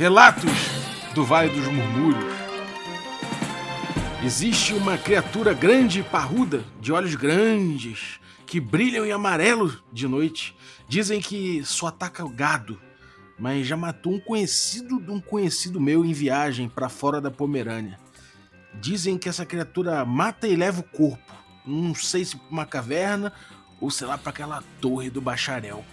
Relatos do Vale dos Murmúrios. Existe uma criatura grande e parruda, de olhos grandes, que brilham em amarelo de noite. Dizem que só ataca o gado, mas já matou um conhecido de um conhecido meu em viagem para fora da Pomerânia. Dizem que essa criatura mata e leva o corpo. Não sei se pra uma caverna ou sei lá para aquela torre do bacharel.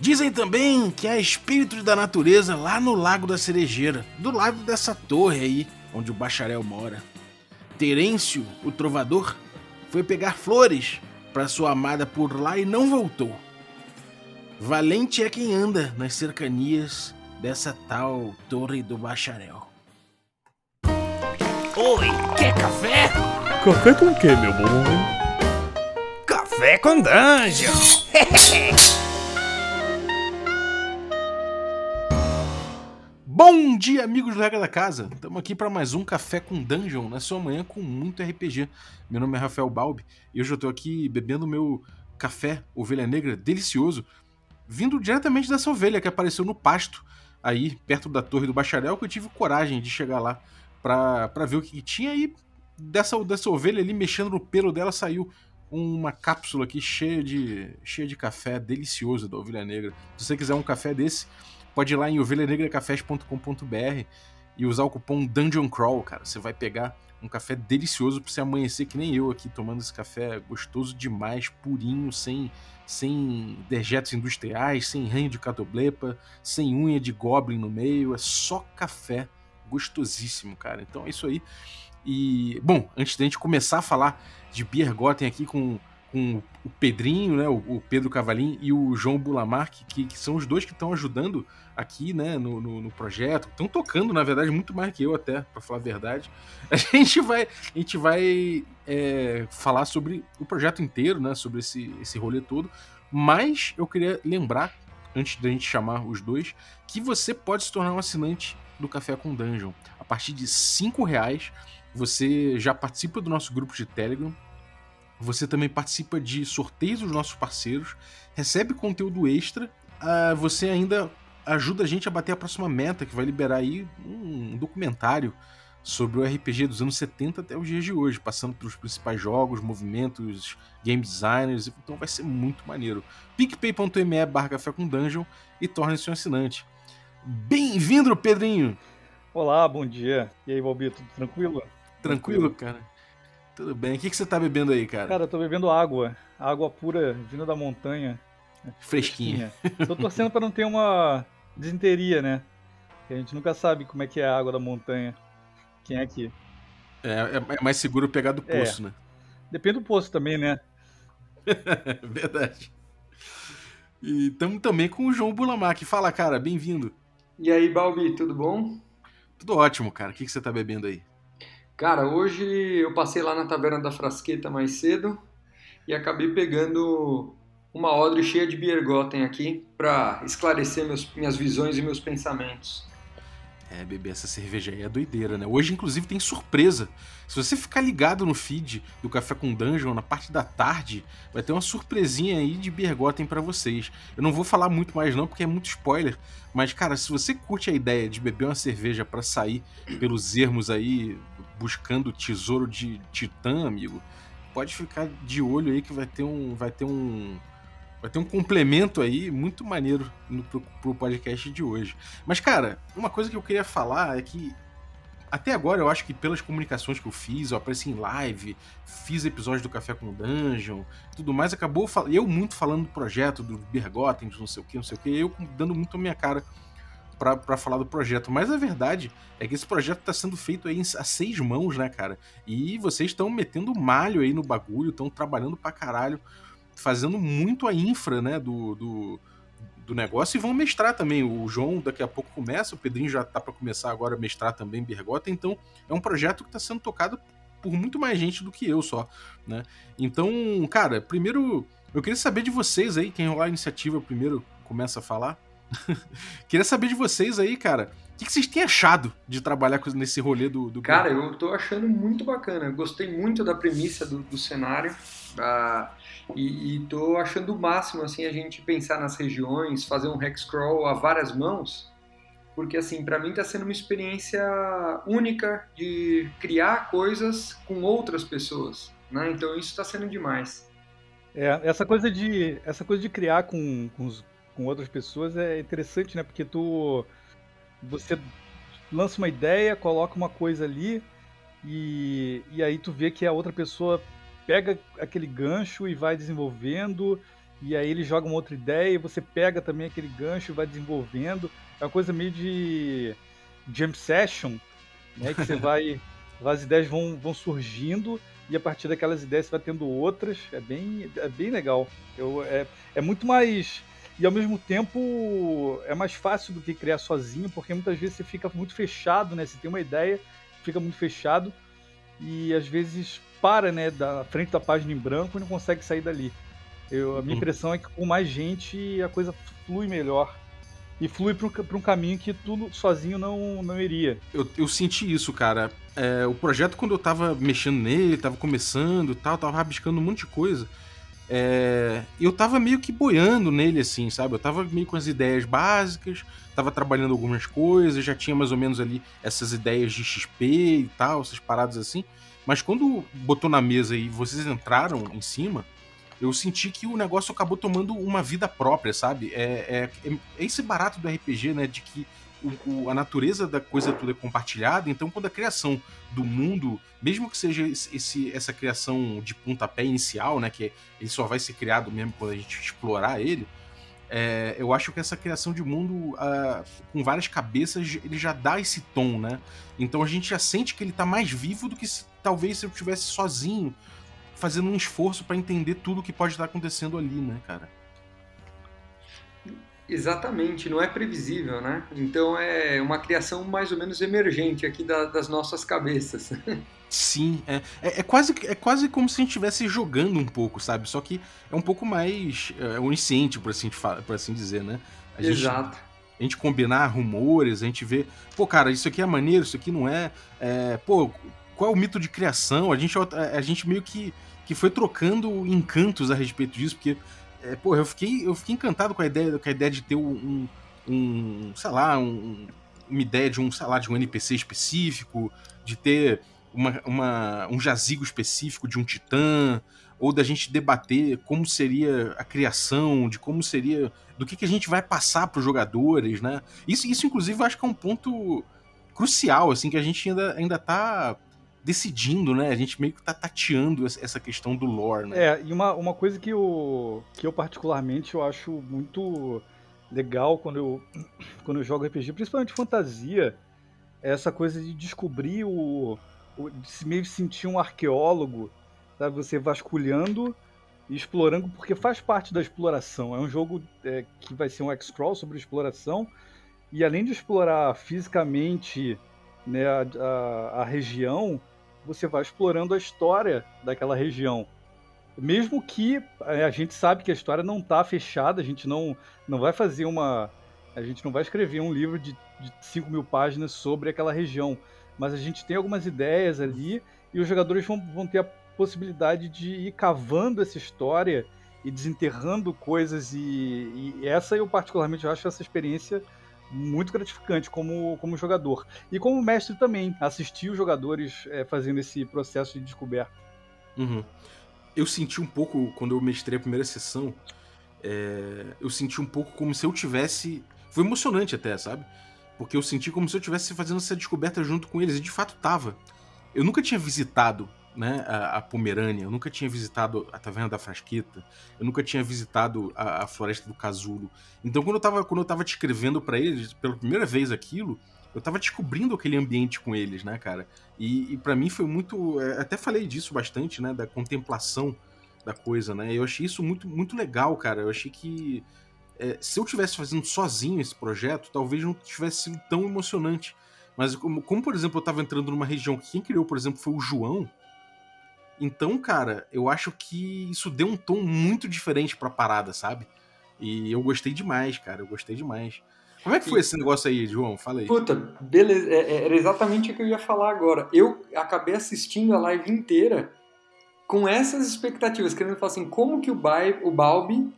Dizem também que há espíritos da natureza lá no Lago da Cerejeira, do lado dessa torre aí, onde o bacharel mora. Terêncio, o trovador, foi pegar flores para sua amada por lá e não voltou. Valente é quem anda nas cercanias dessa tal Torre do Bacharel. Oi, quer café? Café com o que, meu bom? Café com dungeon! Bom dia, amigos do Regra da Casa! Estamos aqui para mais um Café com Dungeon, na sua manhã com muito RPG. Meu nome é Rafael Balbi e hoje eu estou aqui bebendo meu café Ovelha Negra delicioso, vindo diretamente dessa ovelha que apareceu no pasto, aí perto da Torre do Bacharel, que eu tive coragem de chegar lá para ver o que tinha e dessa, dessa ovelha ali, mexendo no pelo dela, saiu uma cápsula aqui cheia de, cheia de café delicioso da Ovelha Negra. Se você quiser um café desse, pode ir lá em ovelhanegracafés.com.br e usar o cupom Dungeon Crawl, cara. Você vai pegar um café delicioso para você amanhecer que nem eu aqui tomando esse café gostoso demais, purinho, sem sem dejetos industriais, sem ranho de catoblepa, sem unha de goblin no meio, é só café gostosíssimo, cara. Então é isso aí. E, bom, antes da gente começar a falar de Biergotten aqui com com o Pedrinho, né, o, Pedro Cavalim e o João Bulamar, que, que são os dois que estão ajudando aqui, né, no, no, no projeto, estão tocando, na verdade, muito mais que eu até, para falar a verdade. A gente vai, a gente vai é, falar sobre o projeto inteiro, né, sobre esse, esse rolê todo, mas eu queria lembrar, antes da gente chamar os dois, que você pode se tornar um assinante do Café com Dungeon. A partir de cinco reais, você já participa do nosso grupo de Telegram, você também participa de sorteios dos nossos parceiros, recebe conteúdo extra, uh, você ainda ajuda a gente a bater a próxima meta, que vai liberar aí um documentário sobre o RPG dos anos 70 até os dias de hoje, passando pelos principais jogos, movimentos, game designers, então vai ser muito maneiro. picpay.me barra café com dungeon e torne-se um assinante. Bem-vindo, Pedrinho! Olá, bom dia. E aí, Balbito, tudo tranquilo? Tranquilo, cara. Tudo bem. O que, que você tá bebendo aí, cara? Cara, eu tô bebendo água. Água pura, vinda da montanha. Fresquinha. Fresquinha. tô torcendo pra não ter uma desinteria, né? a gente nunca sabe como é que é a água da montanha. Quem é que... É, é, é mais seguro pegar do é. poço, é. né? Depende do poço também, né? Verdade. E estamos também com o João Bulamac. Fala, cara, bem-vindo. E aí, Balbi, tudo bom? Tudo ótimo, cara. O que, que você tá bebendo aí? Cara, hoje eu passei lá na Taverna da Frasqueta mais cedo e acabei pegando uma odre cheia de Biergotten aqui para esclarecer meus, minhas visões e meus pensamentos. É, beber essa cerveja aí é doideira, né? Hoje, inclusive, tem surpresa. Se você ficar ligado no feed do Café com Dungeon, na parte da tarde, vai ter uma surpresinha aí de Bergotten para vocês. Eu não vou falar muito mais não, porque é muito spoiler. Mas, cara, se você curte a ideia de beber uma cerveja para sair pelos ermos aí, buscando tesouro de titã, amigo, pode ficar de olho aí que vai ter um... Vai ter um Vai ter um complemento aí muito maneiro no, pro, pro podcast de hoje. Mas, cara, uma coisa que eu queria falar é que até agora eu acho que pelas comunicações que eu fiz, eu apareci em live, fiz episódios do Café com Dungeon, tudo mais, acabou eu muito falando do projeto, do Bergotten, não sei o que, não sei o que, eu dando muito a minha cara para falar do projeto. Mas a verdade é que esse projeto está sendo feito aí a seis mãos, né, cara? E vocês estão metendo malho aí no bagulho, estão trabalhando pra caralho fazendo muito a infra né, do, do, do, negócio e vão mestrar também. O João daqui a pouco começa, o Pedrinho já tá para começar agora a mestrar também Bergota, então é um projeto que está sendo tocado por muito mais gente do que eu só, né? Então, cara, primeiro eu queria saber de vocês aí, quem rolar a iniciativa primeiro começa a falar. queria saber de vocês aí, cara, o que, vocês têm achado de trabalhar nesse rolê do, do Cara, eu tô achando muito bacana. gostei muito da premissa do, do cenário. Uh, e, e tô achando o máximo assim a gente pensar nas regiões, fazer um hex crawl a várias mãos porque assim, para mim está sendo uma experiência única de criar coisas com outras pessoas, né? Então isso está sendo demais. É, essa coisa de essa coisa de criar com, com, os- com outras pessoas é interessante, né? Porque tu você lança uma ideia, coloca uma coisa ali e, e aí tu vê que a outra pessoa pega aquele gancho e vai desenvolvendo e aí ele joga uma outra ideia e você pega também aquele gancho e vai desenvolvendo. É uma coisa meio de jam session, né? Que você vai, as ideias vão, vão surgindo e a partir daquelas ideias você vai tendo outras. É bem, é bem legal. Eu, é, é muito mais. E ao mesmo tempo é mais fácil do que criar sozinho, porque muitas vezes você fica muito fechado, né? Você tem uma ideia, fica muito fechado e às vezes para, né, da frente da página em branco e não consegue sair dali. Eu, a minha Uhum. impressão é que com mais gente a coisa flui melhor. E flui para um, caminho que tu sozinho não, não iria. Eu, eu senti isso, cara. É, o projeto, quando eu tava mexendo nele, tava começando e tal, tava rabiscando um monte de coisa. É, eu tava meio que boiando nele, assim, sabe? Eu tava meio com as ideias básicas, tava trabalhando algumas coisas, já tinha mais ou menos ali essas ideias de XP e tal, essas paradas assim. Mas quando botou na mesa e vocês entraram em cima, eu senti que o negócio acabou tomando uma vida própria, sabe? É, é, é esse barato do RPG, né? De que o- o- a natureza da coisa toda é compartilhada, então quando a criação do mundo, mesmo que seja esse, essa criação de pontapé inicial, né? Que ele só vai ser criado mesmo quando a gente explorar ele. é, eu acho que essa criação de mundo ah, com várias cabeças, ele já dá esse tom, né? Então a gente já sente que ele tá mais vivo do que se, talvez se eu estivesse sozinho, fazendo um esforço pra entender tudo que pode estar acontecendo ali, né, cara? Exatamente, não é previsível, né? Então é uma criação mais ou menos emergente aqui da- das nossas cabeças. Sim, é, é, é quase, é quase como se a gente estivesse jogando um pouco, sabe? Só que é um pouco mais é, onisciente, por assim, por assim dizer, né? A gente, Exato. a gente combinar rumores, a gente vê, pô, cara, isso aqui é maneiro, isso aqui não é. é, pô, qual é o mito de criação? A gente, a, a gente meio que, que foi trocando encantos a respeito disso, porque, é, pô, eu fiquei, eu fiquei encantado com a ideia, com a ideia de ter um, um sei lá, um- uma ideia de um, sei lá, de um NPC específico, de ter uma, uma- um jazigo específico de um titã, ou da gente debater como seria a criação, de como seria. do que, que a gente vai passar para os jogadores, né? Isso, isso, inclusive, eu acho que é um ponto crucial, assim, que a gente ainda, ainda tá decidindo, né? A gente meio que tá tateando essa questão do lore, né? É, e uma, uma coisa que eu, que eu particularmente eu acho muito legal quando eu, quando eu jogo RPG, principalmente fantasia, é essa coisa de descobrir o. o de se meio sentir um arqueólogo, sabe? Você vasculhando e explorando, porque faz parte da exploração. É um jogo é, que vai ser um X-Crawl sobre exploração, e além de explorar fisicamente né, a, a, a região, você vai explorando a história daquela região. Mesmo que é, a gente sabe que a história não está fechada, a gente não, não vai fazer uma. A gente não vai escrever um livro de, de 5 mil páginas sobre aquela região. Mas a gente tem algumas ideias ali e os jogadores vão, vão ter a possibilidade de ir cavando essa história e desenterrando coisas. E, e essa eu, particularmente, acho essa experiência muito gratificante como, como jogador. E como mestre também, assistir os jogadores é, fazendo esse processo de descoberta. Uhum. Eu senti um pouco, quando eu mestrei a primeira sessão, é, eu senti um pouco como se eu tivesse. Foi emocionante até, sabe? Porque eu senti como se eu estivesse fazendo essa descoberta junto com eles, e de fato tava. Eu nunca tinha visitado né, a, a Pomerânia, eu nunca tinha visitado a Taverna da Frasqueta, eu nunca tinha visitado a, a Floresta do Casulo. Então, quando eu tava, quando eu tava descrevendo para eles, pela primeira vez aquilo, eu tava descobrindo aquele ambiente com eles, né, cara? E, e para mim foi muito. é, Até falei disso bastante, né? Da contemplação da coisa, né? Eu achei isso muito, muito legal, cara. Eu achei que. é, se eu tivesse fazendo sozinho esse projeto, talvez não tivesse sido tão emocionante. Mas como, como, por exemplo, eu tava entrando numa região que quem criou, por exemplo, foi o João. Então, cara, eu acho que isso deu um tom muito diferente pra parada, sabe? E eu gostei demais, cara. Eu gostei demais. Como é que foi esse negócio aí, João? Fala aí. Puta, beleza. É- é- Era exatamente o que eu ia falar agora. Eu acabei assistindo a live inteira com essas expectativas, querendo falar assim, como que o, Bai, o Balbi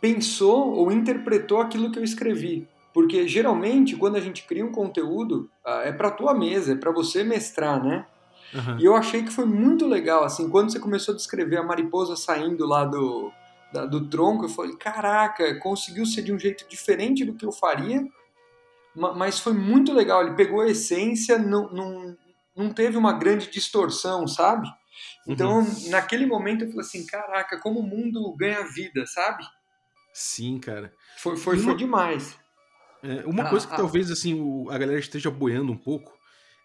pensou ou interpretou aquilo que eu escrevi. Porque geralmente, quando a gente cria um conteúdo, ah, é para tua mesa, é para você mestrar, né? Aham. E eu achei que foi muito legal, assim, quando você começou a descrever a mariposa saindo lá do, da- do tronco, eu falei, caraca, conseguiu ser de um jeito diferente do que eu faria, ma- mas foi muito legal, ele pegou a essência, não, não, não teve uma grande distorção, sabe? Então, naquele momento eu falei assim, caraca, como o mundo ganha vida, sabe? Sim, cara. Foi, foi, foi demais. É, uma Ah, coisa que ah. talvez assim o- a galera esteja boiando um pouco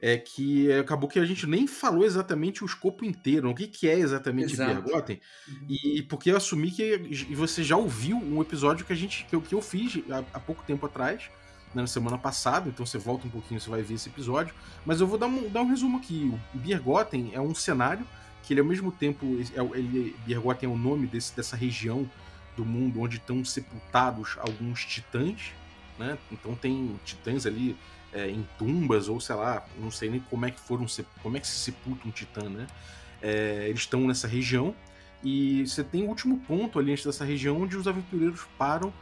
é que acabou que a gente nem falou exatamente o escopo inteiro, o que, que é exatamente Exato. Bergotten, e porque eu assumi que e você já ouviu um episódio que a gente que eu, que eu fiz há, há pouco tempo atrás, né, na semana passada, então você volta um pouquinho, você vai ver esse episódio, mas eu vou dar um, dar um resumo aqui. O Bergotten é um cenário que ele ao mesmo tempo é, ele Bergotten é o nome desse, dessa região do mundo onde estão sepultados alguns titãs, né? Então tem titãs ali é, em tumbas ou sei lá, não sei nem como é que foram como é que se sepulta um titã, né? É, eles estão nessa região e você tem o último ponto ali antes dessa região onde os aventureiros param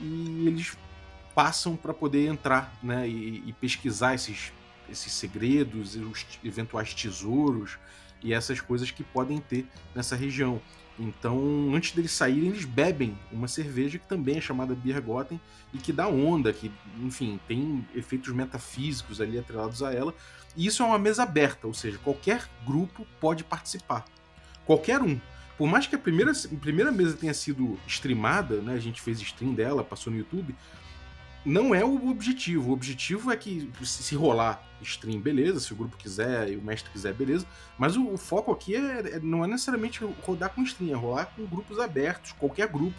e eles passam para poder entrar, né? E, e pesquisar esses esses segredos, os eventuais tesouros e essas coisas que podem ter nessa região. Então, antes deles saírem, eles bebem uma cerveja que também é chamada Biergotten e que dá onda, que, enfim, tem efeitos metafísicos ali atrelados a ela. E isso é uma mesa aberta, ou seja, qualquer grupo pode participar. Qualquer um. Por mais que a primeira, a primeira mesa tenha sido streamada, né, a gente fez stream dela, passou no YouTube, não é o objetivo. O objetivo é que se rolar stream, beleza, se o grupo quiser e o mestre quiser, beleza. Mas o, o foco aqui é, é- não é necessariamente rodar com stream, é rolar com grupos abertos, qualquer grupo.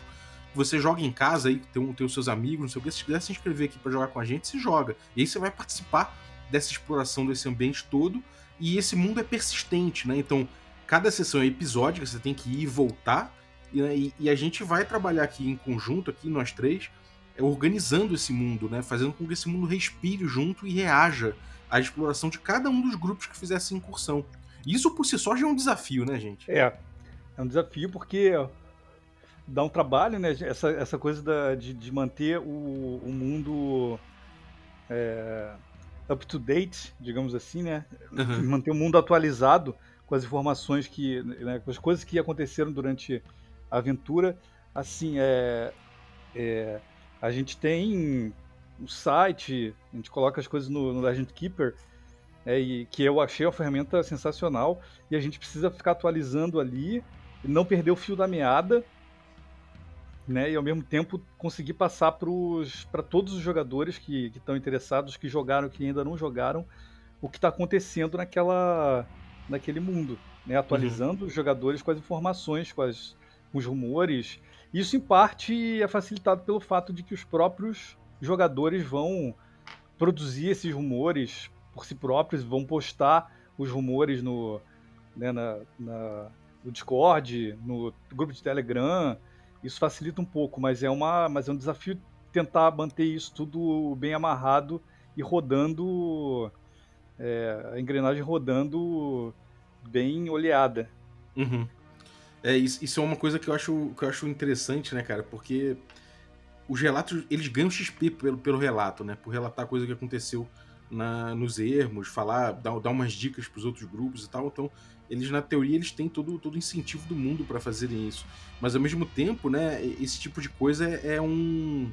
Você joga em casa aí, tem, tem os seus amigos, não sei o que. Se quiser se inscrever aqui pra jogar com a gente, se joga. E aí você vai participar dessa exploração desse ambiente todo. E esse mundo é persistente, né? Então, cada sessão é episódica, você tem que ir e voltar. E, né, e- e a gente vai trabalhar aqui em conjunto, aqui nós três, organizando esse mundo, né? Fazendo com que esse mundo respire junto e reaja à exploração de cada um dos grupos que fizesse essa incursão. Isso por si só já é um desafio, né, gente? É, é um desafio porque dá um trabalho, né? Essa, essa coisa da- de, de manter o, o mundo é, up to date, digamos assim, né? Uhum. Manter o mundo atualizado com as informações que, né, com as coisas que aconteceram durante a aventura. Assim, é, é, a gente tem um site, a gente coloca as coisas no, no Legend Keeper, é, e, que eu achei uma ferramenta sensacional, e a gente precisa ficar atualizando ali, não perder o fio da meada, né, e ao mesmo tempo conseguir passar para todos os jogadores que estão interessados, que jogaram, que ainda não jogaram, o que está acontecendo naquela, naquele mundo, né, atualizando os jogadores com as informações, com, as, com os rumores. Isso, em parte, é facilitado pelo fato de que os próprios jogadores vão produzir esses rumores por si próprios, vão postar os rumores no, né, na, na- no Discord, no grupo de Telegram. Isso facilita um pouco, mas é, uma, mas é um desafio tentar manter isso tudo bem amarrado e rodando, é, a engrenagem rodando bem oleada. Uhum. É, isso, isso é uma coisa que eu, acho, que eu acho interessante, né, cara? Porque os relatos, eles ganham XP pelo, pelo relato, né? Por relatar coisa que aconteceu na, nos ermos, falar, dar, dar umas dicas pros outros grupos e tal. Então, eles, na teoria, eles têm todo, todo o incentivo do mundo para fazerem isso. Mas, ao mesmo tempo, né, esse tipo de coisa é, é um...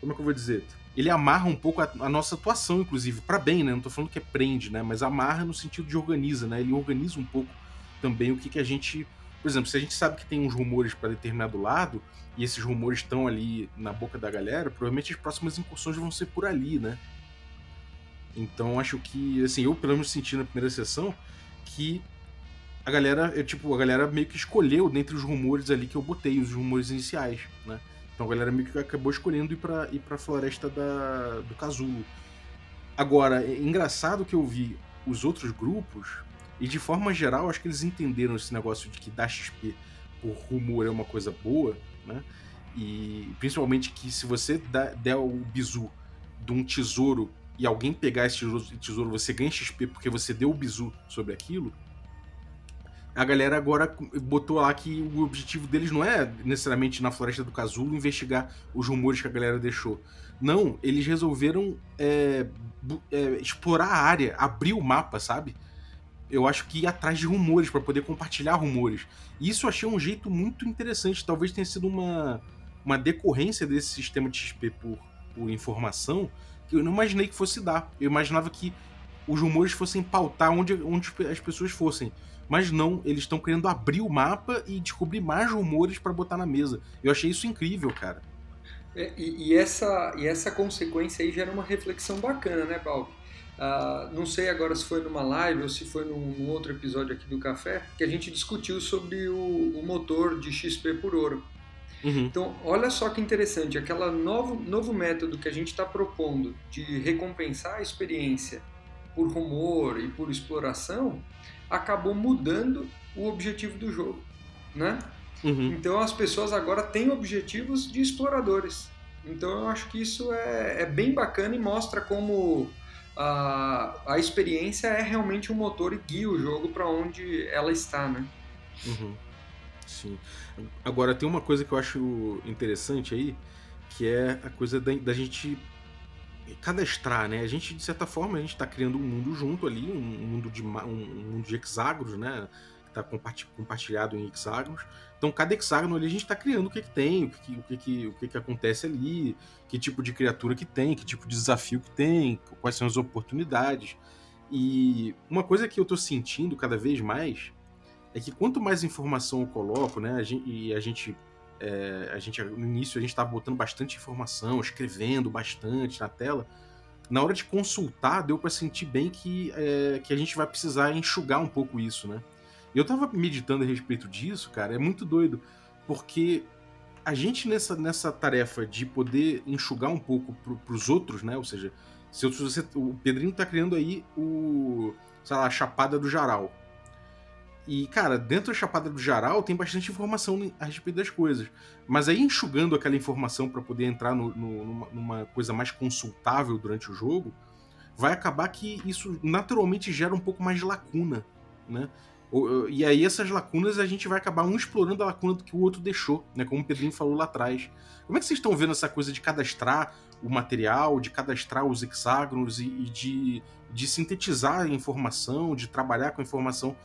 Como é que eu vou dizer? Ele amarra um pouco a, a nossa atuação, inclusive, para bem, né? Não tô falando que é prende, né? Mas amarra no sentido de organiza, né? Ele organiza um pouco também o que, que a gente por exemplo, se a gente sabe que tem uns rumores para determinado lado, e esses rumores estão ali na boca da galera, provavelmente as próximas incursões vão ser por ali, né? Então acho que, assim, eu pelo menos senti na primeira sessão que a galera, eu, tipo, a galera meio que escolheu dentre os rumores ali que eu botei, os rumores iniciais, né? Então a galera meio que acabou escolhendo ir pra, ir pra floresta da, do casulo. Agora, é engraçado que eu vi os outros grupos, e de forma geral, acho que eles entenderam esse negócio de que dar XP por rumor é uma coisa boa, né? E principalmente que se você dá- der o bizu de um tesouro e alguém pegar esse tesouro, você ganha XP porque você deu o bizu sobre aquilo. A galera agora botou lá que o objetivo deles não é necessariamente na Floresta do Casulo investigar os rumores que a galera deixou. Não, eles resolveram é, é, explorar a área, abrir o mapa, sabe? Eu acho que ir atrás de rumores para poder compartilhar rumores. E isso eu achei um jeito muito interessante. Talvez tenha sido uma, uma decorrência desse sistema de XP por, por informação que eu não imaginei que fosse dar. Eu imaginava que os rumores fossem pautar onde, onde as pessoas fossem. Mas não, eles estão querendo abrir o mapa e descobrir mais rumores para botar na mesa. Eu achei isso incrível, cara. É, e, e, essa, e essa consequência aí gera uma reflexão bacana, né, Balbi? Uh, não sei agora se foi numa live ou se foi num, num, outro episódio aqui do Café, que a gente discutiu sobre o, o motor de XP por ouro. Uhum. Então, olha só que interessante, aquele novo, novo método que a gente está propondo de recompensar a experiência por rumor e por exploração, acabou mudando o objetivo do jogo, né? Uhum. Então as pessoas agora têm objetivos de exploradores. Então eu acho que isso é, é bem bacana e mostra como a, a experiência é realmente um motor e guia o jogo para onde ela está, né? Uhum. Sim. Agora tem uma coisa que eu acho interessante aí, que é a coisa da, da gente cadastrar, né? A gente, de certa forma, a gente está criando um mundo junto ali, um mundo de, um mundo de hexágonos, né? Que está compartilhado em hexágonos. Então, cada hexágono ali a gente está criando o que, que tem, o, que, o, que, que, o que, que acontece ali, que tipo de criatura que tem, que tipo de desafio que tem, quais são as oportunidades. E uma coisa que eu estou sentindo cada vez mais é que quanto mais informação eu coloco, né? A gente, e a gente é, a gente no início a gente estava botando bastante informação, escrevendo bastante na tela. Na hora de consultar, deu para sentir bem que, é, que a gente vai precisar enxugar um pouco isso, né? Eu tava meditando a respeito disso, cara, é muito doido, porque a gente nessa, nessa tarefa de poder enxugar um pouco pro, pros outros, né? Ou seja, se você, o Pedrinho tá criando aí o, sei lá, a Chapada do Jaral. E, cara, dentro da Chapada do Jaral tem bastante informação a respeito das coisas. Mas aí, enxugando aquela informação para poder entrar no, no, numa, numa, coisa mais consultável durante o jogo, vai acabar que isso naturalmente gera um pouco mais de lacuna, né? E aí essas lacunas a gente vai acabar um explorando a lacuna do que o outro deixou, né? Como o Pedrinho falou lá atrás. Como é que vocês estão vendo essa coisa de cadastrar o material, de cadastrar os hexágonos e, e de, de sintetizar a informação, de trabalhar com a informação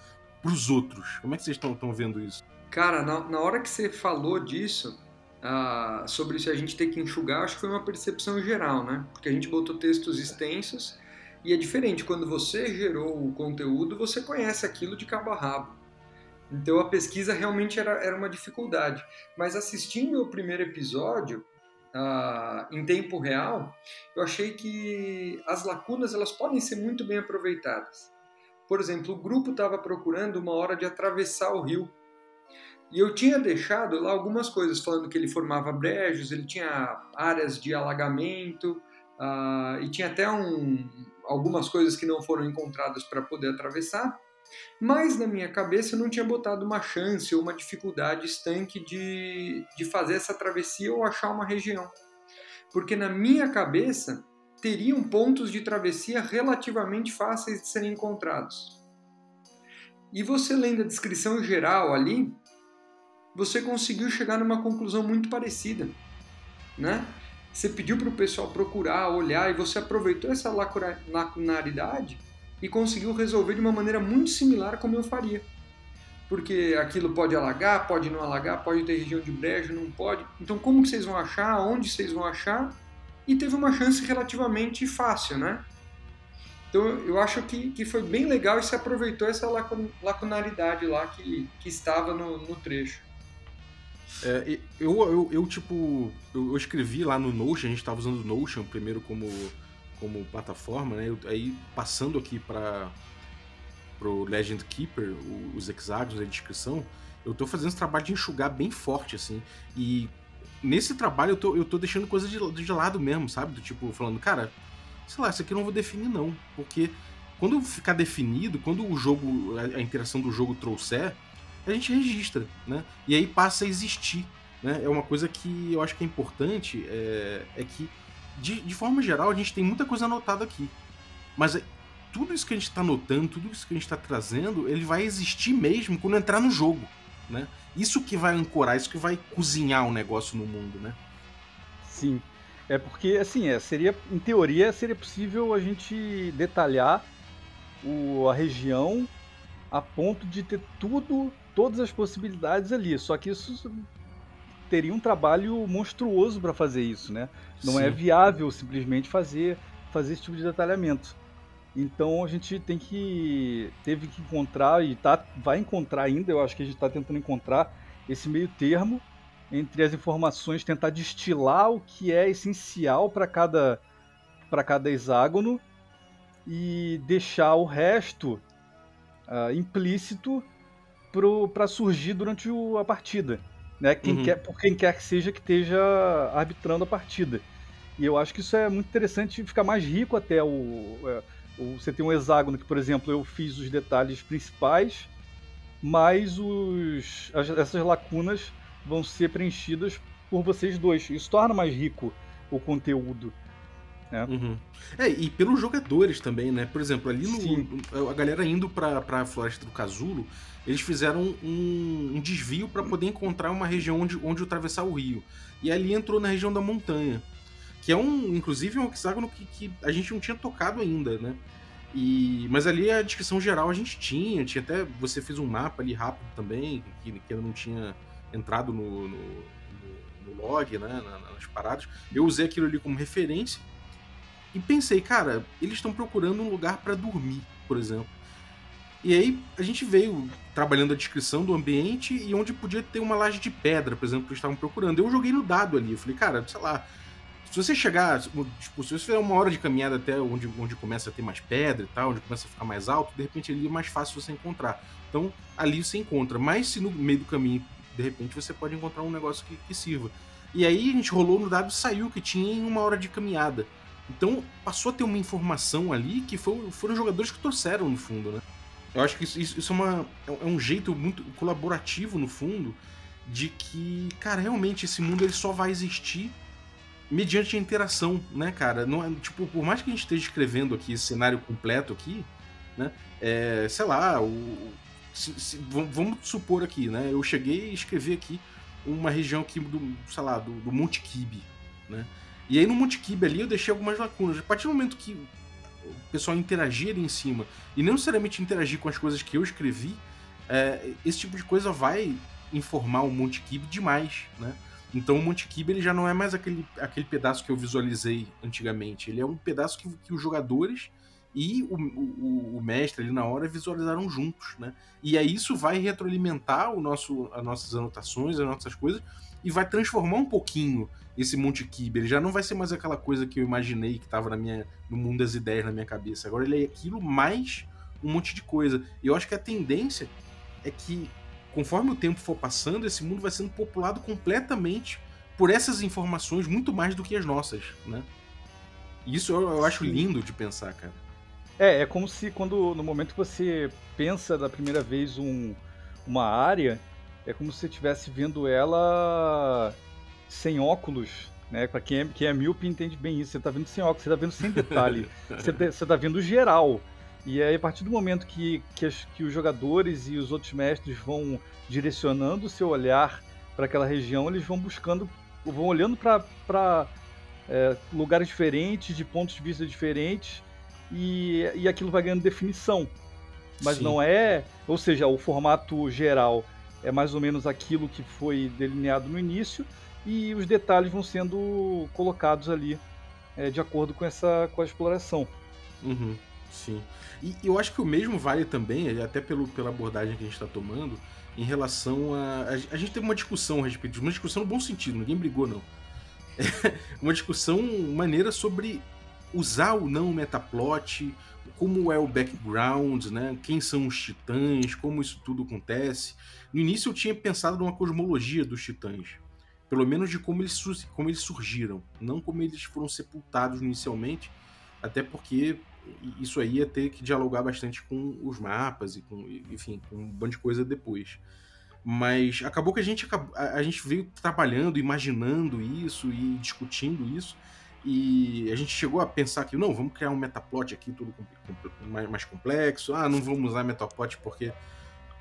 para os outros? Como é que vocês estão vendo isso? Cara, na, na, hora que você falou disso, uh, sobre se a gente ter que enxugar, acho que foi uma percepção geral, né? Porque a gente botou textos extensos e é diferente, quando você gerou o conteúdo, você conhece aquilo de cabo a rabo. Então a pesquisa realmente era, era uma dificuldade. Mas assistindo o primeiro episódio, uh, em tempo real, eu achei que as lacunas elas podem ser muito bem aproveitadas. Por exemplo, o grupo estava procurando uma hora de atravessar o rio. E eu tinha deixado lá algumas coisas, falando que ele formava brejos, ele tinha áreas de alagamento, uh, e tinha até um, algumas coisas que não foram encontradas para poder atravessar, mas na minha cabeça eu não tinha botado uma chance ou uma dificuldade estanque de, de fazer essa travessia ou achar uma região. Porque na minha cabeça teriam pontos de travessia relativamente fáceis de serem encontrados. E você lendo a descrição geral ali, você conseguiu chegar numa conclusão muito parecida, né? Você pediu para o pessoal procurar, olhar e você aproveitou essa lacunaridade e conseguiu resolver de uma maneira muito similar como eu faria. Porque aquilo pode alagar, pode não alagar, pode ter região de brejo, não pode. Então como que vocês vão achar, onde vocês vão achar? E teve uma chance relativamente fácil, né? Então eu acho que, que foi bem legal e se aproveitou essa lacunaridade lá que, que estava no, no trecho. É, eu, eu, eu, tipo, eu, escrevi lá no Notion, a gente estava usando o Notion primeiro como, como plataforma, né? Eu, aí passando aqui para o Legend Keeper, os hexágonos, a descrição, eu estou fazendo esse trabalho de enxugar bem forte, assim. E nesse trabalho eu tô, eu tô deixando coisa de, de lado mesmo, sabe? Do tipo, falando, cara, sei lá, isso aqui eu não vou definir não. Porque quando ficar definido, quando o jogo, a, a interação do jogo trouxer, a gente registra, né? E aí passa a existir, né? É uma coisa que eu acho que é importante, é, é que, de, de forma geral, a gente tem muita coisa anotada aqui. Mas é, tudo isso que a gente está anotando, tudo isso que a gente está trazendo, ele vai existir mesmo quando entrar no jogo, né? Isso que vai ancorar, isso que vai cozinhar o um negócio no mundo, né? Sim. É porque, assim, é, seria, em teoria, seria possível a gente detalhar o, a região a ponto de ter tudo, todas as possibilidades ali. Só que isso teria um trabalho monstruoso para fazer isso, né? Não é Sim. é viável simplesmente fazer, fazer esse tipo de detalhamento. Então a gente tem que teve que encontrar e tá, vai encontrar ainda. Eu acho que a gente está tentando encontrar esse meio termo entre as informações, tentar destilar o que é essencial para cada para cada hexágono e deixar o resto uh, implícito para surgir durante o, a partida né? Quem uhum. quer, por quem quer que seja que esteja arbitrando a partida. E eu acho que isso é muito interessante, fica mais rico até o, é, o, você tem um hexágono que, por exemplo, eu fiz os detalhes principais, mas os, as, essas lacunas vão ser preenchidas por vocês dois. Isso torna mais rico o conteúdo. Né? Uhum. É, e pelos jogadores também, né? Por exemplo, ali no, a galera indo pra, pra Floresta do Casulo, eles fizeram um, um desvio para poder encontrar uma região onde, onde atravessar o rio. E ali entrou na região da montanha. Que é um, inclusive, um hexágono que, que a gente não tinha tocado ainda, né? E, mas ali a descrição geral a gente tinha, tinha até. Você fez um mapa ali rápido também, que, que ainda não tinha entrado no, no, no, no log, né? Nas paradas. Eu usei aquilo ali como referência e pensei, cara, eles estão procurando um lugar para dormir, por exemplo. E aí a gente veio trabalhando a descrição do ambiente e onde podia ter uma laje de pedra, por exemplo, que eles estavam procurando. Eu joguei no dado ali, eu falei, cara, sei lá, se você chegar, tipo, se você fizer uma hora de caminhada até onde, onde começa a ter mais pedra e tal, onde começa a ficar mais alto, de repente ali é mais fácil você encontrar. Então ali você encontra. Mas se no meio do caminho, de repente, você pode encontrar um negócio que, que sirva. E aí a gente rolou no dado e saiu que tinha em uma hora de caminhada. Então passou a ter uma informação ali que foi, foram jogadores que trouxeram no fundo, né? Eu acho que isso, isso é, uma, é um jeito muito colaborativo, no fundo, de que, cara, realmente esse mundo ele só vai existir mediante a interação, né, cara? Não é, tipo, por mais que a gente esteja escrevendo aqui esse cenário completo aqui, né? É, sei lá, o, se, se, vamos supor aqui, né? Eu cheguei e escrevi aqui uma região aqui do, sei lá, do, do Monte Kibe, né? E aí no Monte Kibe ali eu deixei algumas lacunas. A partir do momento que o pessoal interagir ali em cima e não necessariamente interagir com as coisas que eu escrevi, é, esse tipo de coisa vai informar o Monte Kibe demais, né? Então o Monte Kibe ele já não é mais aquele, aquele pedaço que eu visualizei antigamente. Ele é um pedaço que, que os jogadores e o, o, o, mestre ali na hora visualizaram juntos, né? E aí isso vai retroalimentar o nosso, as nossas anotações, as nossas coisas, e vai transformar um pouquinho esse Monte Kibe. Ele já não vai ser mais aquela coisa que eu imaginei que estava na minha, no mundo das ideias na minha cabeça. Agora ele é aquilo mais um monte de coisa. E eu acho que a tendência é que, conforme o tempo for passando, esse mundo vai sendo populado completamente por essas informações muito mais do que as nossas, né? Isso eu, eu acho lindo de pensar, cara. É, é como se quando no momento que você pensa da primeira vez um, uma área, é como se você estivesse vendo ela sem óculos, né? Para quem é, quem é míope entende bem isso. Você está vendo sem óculos, você está vendo sem detalhe, você, está tá vendo geral. E aí, a partir do momento que, que, as, que, os jogadores e os outros mestres vão direcionando o seu olhar para aquela região, eles vão buscando, vão olhando para é, lugares diferentes, de pontos de vista diferentes, e, e aquilo vai ganhando definição. Mas Sim. não é, ou seja, o formato geral é mais ou menos aquilo que foi delineado no início, e os detalhes vão sendo colocados ali é, de acordo com essa com a exploração. Uhum, sim. E eu acho que o mesmo vale também, até pelo, pela abordagem que a gente está tomando, em relação a, a. Gente teve uma discussão a respeito disso, uma discussão no bom sentido, ninguém brigou, não. É uma discussão maneira sobre usar ou não o metaplot, como é o background, né? Quem são os titãs, como isso tudo acontece. No início eu tinha pensado numa cosmologia dos titãs, pelo menos de como eles, como eles surgiram, não como eles foram sepultados inicialmente, até porque isso aí ia ter que dialogar bastante com os mapas e com, enfim, com um bando de coisa depois. Mas acabou que a gente, a gente veio trabalhando, imaginando isso e discutindo isso, e a gente chegou a pensar que, não, vamos criar um metaplot aqui, tudo mais complexo. Ah, não vamos usar metaplot porque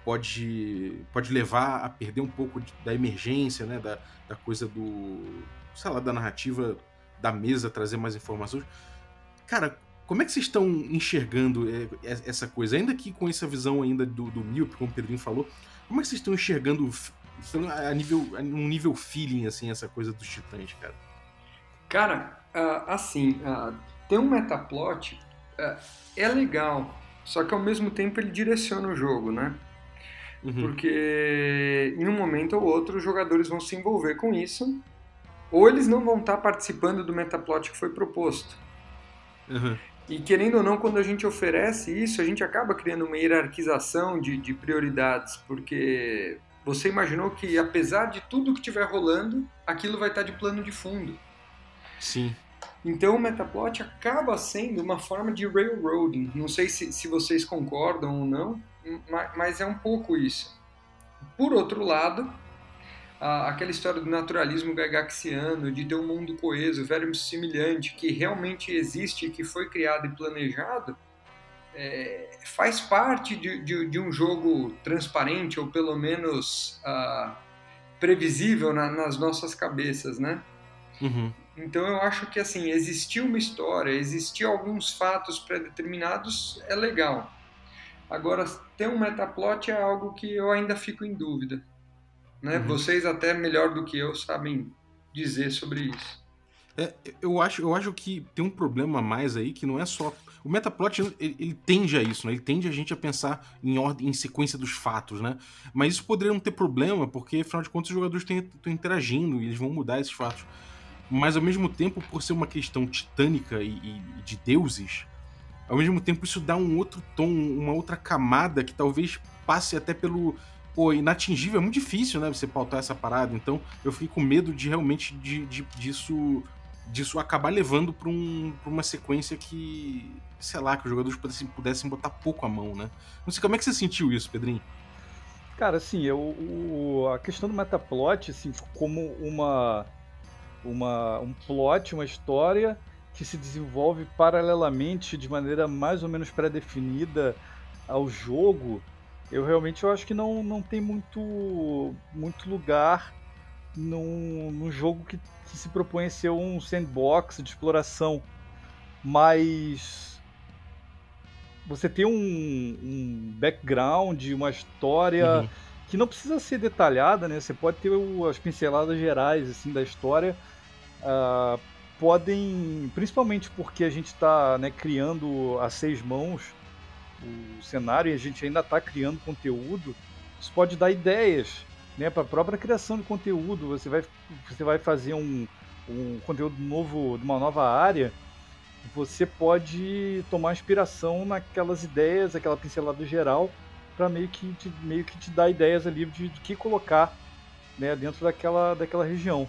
pode, pode levar a perder um pouco de, da emergência, né? Da, da coisa do. sei lá, da narrativa da mesa trazer mais informações. Cara, como é que vocês estão enxergando é, é, essa coisa? Ainda que com essa visão ainda do, do Miope, como o Pedrinho falou, como é que vocês estão enxergando a nível, um nível feeling, assim, essa coisa dos titãs, cara? Cara, uh, assim, uh, ter um metaplot uh, é legal, só que ao mesmo tempo ele direciona o jogo, né? Uhum. Porque em um momento ou outro os jogadores vão se envolver com isso, ou eles não vão estar participando do metaplot que foi proposto. Uhum. E querendo ou não, quando a gente oferece isso, a gente acaba criando uma hierarquização de, de prioridades, porque você imaginou que apesar de tudo que estiver rolando, aquilo vai estar de plano de fundo. Sim. Então o Metaplot acaba sendo uma forma de railroading. Não sei se, se vocês concordam ou não, mas é um pouco isso. Por outro lado, aquela história do naturalismo gagaxiano, de ter um mundo coeso, semelhante, que realmente existe, que foi criado e planejado, é, faz parte de, de, de, um jogo transparente, ou pelo menos uh, previsível na, nas nossas cabeças, né? Uhum. Então eu acho que assim, existir uma história, existir alguns fatos pré-determinados é legal. Agora, ter um metaplot é algo que eu ainda fico em dúvida. Né? Uhum. Vocês até melhor do que eu sabem dizer sobre isso. É, eu, acho, eu acho que tem um problema mais aí que não é só. O metaplot ele, ele tende a isso, né? Ele tende a gente a pensar em ordem, em sequência dos fatos, né? Mas isso poderia não ter problema, porque afinal de contas os jogadores estão interagindo e eles vão mudar esses fatos. Mas ao mesmo tempo, por ser uma questão titânica e, e de deuses, ao mesmo tempo isso dá um outro tom, uma outra camada que talvez passe até pelo. Pô, inatingível, é muito difícil, né? Você pautar essa parada. Então eu fiquei com medo de realmente de, de disso, disso acabar levando para um, uma sequência que, sei lá, que os jogadores pudessem, pudessem botar pouco a mão, né? Não sei como é que você sentiu isso, Pedrinho. Cara, assim, eu, o, a questão do metaplot, assim, como uma uma, um plot, uma história que se desenvolve paralelamente de maneira mais ou menos pré-definida ao jogo, eu realmente eu acho que não, não tem muito, muito lugar num, num jogo que, que se propõe a ser um sandbox de exploração. Mas você tem um, um background, uma história uhum. Que não precisa ser detalhada, né? Você pode ter as pinceladas gerais assim da história uh, podem, principalmente porque a gente está né, criando a seis mãos o cenário e a gente ainda está criando conteúdo, isso pode dar ideias né, para a própria criação de conteúdo. Você vai, você vai fazer um, um conteúdo novo de uma nova área, você pode tomar inspiração naquelas ideias, aquela pincelada geral, para meio que te, meio que te dar ideias ali de, de que colocar né, dentro daquela, daquela região.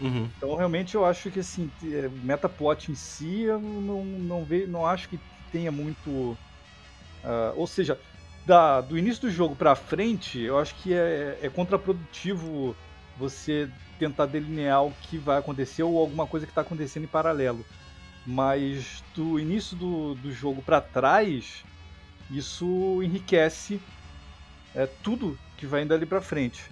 Uhum. Então, realmente, eu acho que, assim, é, metaplot em si, eu não, não, vejo, não acho que tenha muito... Uh, ou seja, da, do início do jogo pra frente, eu acho que é, é contraprodutivo você tentar delinear o que vai acontecer ou alguma coisa que está acontecendo em paralelo. Mas do início do, do jogo para trás, isso enriquece é, tudo que vai indo ali para frente.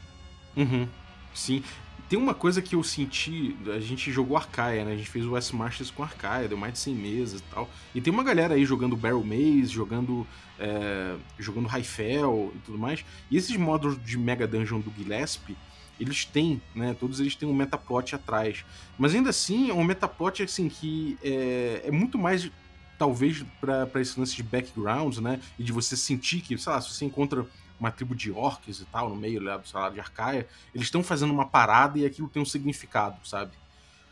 Uhum. Sim, tem uma coisa que eu senti, a gente jogou Arcaia, né? A gente fez o West Masters com Arcaia, deu mais de 100 mesas e tal. E tem uma galera aí jogando Barrel Maze, jogando é, jogando Raifel e tudo mais. E esses modos de Mega Dungeon do Gillespie, eles têm, né? Todos eles têm um metaplot atrás. Mas ainda assim, é um metaplot assim que é, é muito mais talvez para esse lance de background, né? E de você sentir que, sei lá, se você encontra uma tribo de orcs e tal, no meio lá do salário de Arcaia, eles estão fazendo uma parada e aquilo tem um significado, sabe?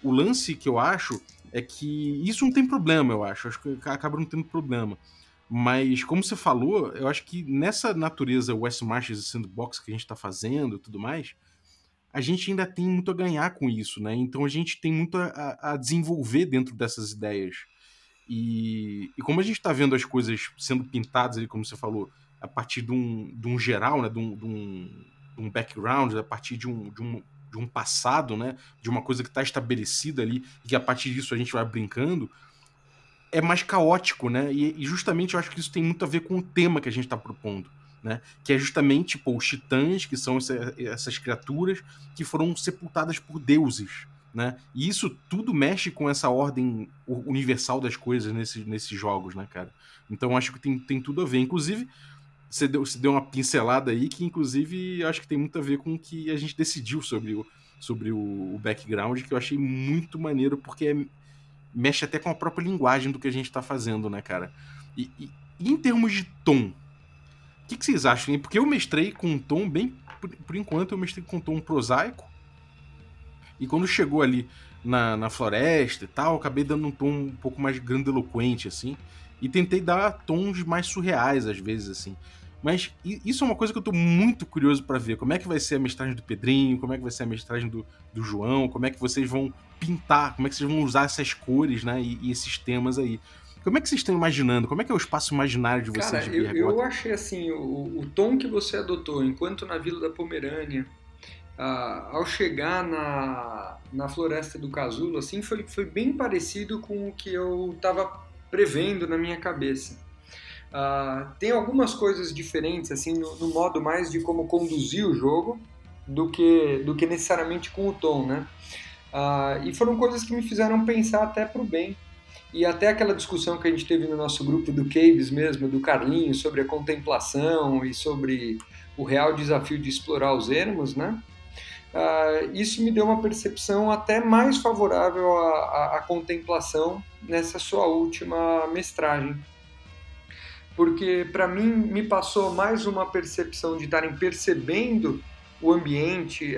O lance que eu acho é que isso não tem problema, eu acho. Acho que acaba não tendo problema. Mas, como você falou, eu acho que nessa natureza West Marches e Sandbox que a gente está fazendo e tudo mais, a gente ainda tem muito a ganhar com isso, né? Então a gente tem muito a, a desenvolver dentro dessas ideias. E, e como a gente está vendo as coisas sendo pintadas ali, como você falou, a partir de um, de um geral, né, de um, de um, de um background, a partir de um, de um, de um passado, né, de uma coisa que está estabelecida ali, e que a partir disso a gente vai brincando, é mais caótico, né? E, e, justamente eu acho que isso tem muito a ver com o tema que a gente está propondo, né? Que é justamente os titãs, que são essa, essas criaturas que foram sepultadas por deuses, né? E isso tudo mexe com essa ordem universal das coisas nesse, nesses jogos, né, cara? Então acho que tem, tem tudo a ver. Inclusive, você deu, você deu uma pincelada aí que, inclusive, acho que tem muito a ver com o que a gente decidiu sobre o, sobre o, o background, que eu achei muito maneiro, porque é, mexe até com a própria linguagem do que a gente tá fazendo, né, cara? E, e, em termos de tom, o que, que, vocês acham? Porque eu mestrei com um tom bem. Por, por, enquanto, eu mestrei com um tom prosaico. E quando chegou ali na, na floresta e tal, acabei dando um tom um pouco mais grandiloquente, assim. E tentei dar tons mais surreais, às vezes, assim. Mas isso é uma coisa que eu tô muito curioso para ver. Como é que vai ser a mestragem do Pedrinho, como é que vai ser a mestragem do, do João, como é que vocês vão pintar, como é que vocês vão usar essas cores, né? E, e esses temas aí. Como é que vocês estão imaginando? Como é que é o espaço imaginário de vocês? Cara, eu, eu achei assim, o, o, tom que você adotou enquanto na Vila da Pomerânia, ah, ao chegar na, na Floresta do Casulo, assim, foi, foi bem parecido com o que eu estava prevendo na minha cabeça. Uh, tem algumas coisas diferentes assim no, no, modo mais de como conduzir o jogo do que do que necessariamente com o tom, né? Uh, e foram coisas que me fizeram pensar até para o bem. E até aquela discussão que a gente teve no nosso grupo do Caves mesmo, do Carlinho, sobre a contemplação e sobre o real desafio de explorar os ermos, né? Uh, isso me deu uma percepção até mais favorável à, à, à contemplação nessa sua última mestragem porque para mim me passou mais uma percepção de estarem percebendo o ambiente,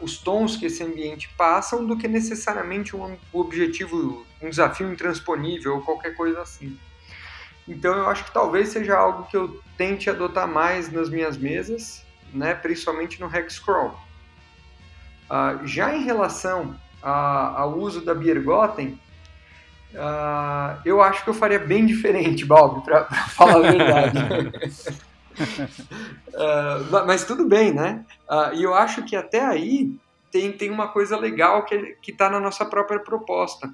os tons que esse ambiente passam, do que necessariamente um, objetivo, um desafio intransponível ou qualquer coisa assim. Então eu acho que talvez seja algo que eu tente adotar mais nas minhas mesas, né, principalmente no Hexcrawl. Uh, já em relação a, ao uso da Biergotten, Uh, eu acho que eu faria bem diferente, Balbi, para falar a verdade. uh, mas tudo bem, né? E eu acho que até aí tem, tem uma coisa legal que está na nossa própria proposta.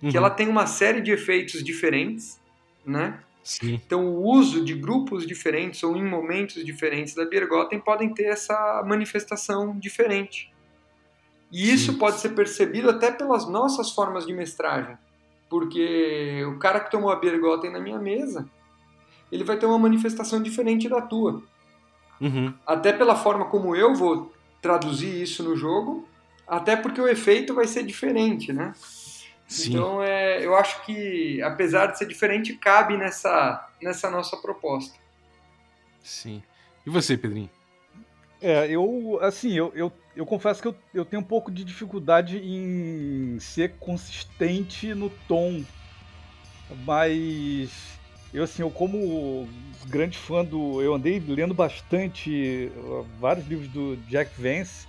Uhum. Que ela tem uma série de efeitos diferentes, né? Sim. Então, o uso de grupos diferentes ou em momentos diferentes da Birgotten podem ter essa manifestação diferente. E isso Sim. pode ser percebido até pelas nossas formas de mestragem. Porque o cara que tomou a Bergotten na minha mesa, ele vai ter uma manifestação diferente da tua. Uhum. Até pela forma como eu vou traduzir isso no jogo, até porque o efeito vai ser diferente, né? Sim. Então, é, eu acho que, apesar de ser diferente, cabe nessa, nessa nossa proposta. Sim. E você, Pedrinho? É, eu, assim, eu, eu, eu confesso que eu, eu tenho um pouco de dificuldade em ser consistente no tom, mas eu, assim, eu como grande fã do... Eu andei lendo bastante uh, vários livros do Jack Vance,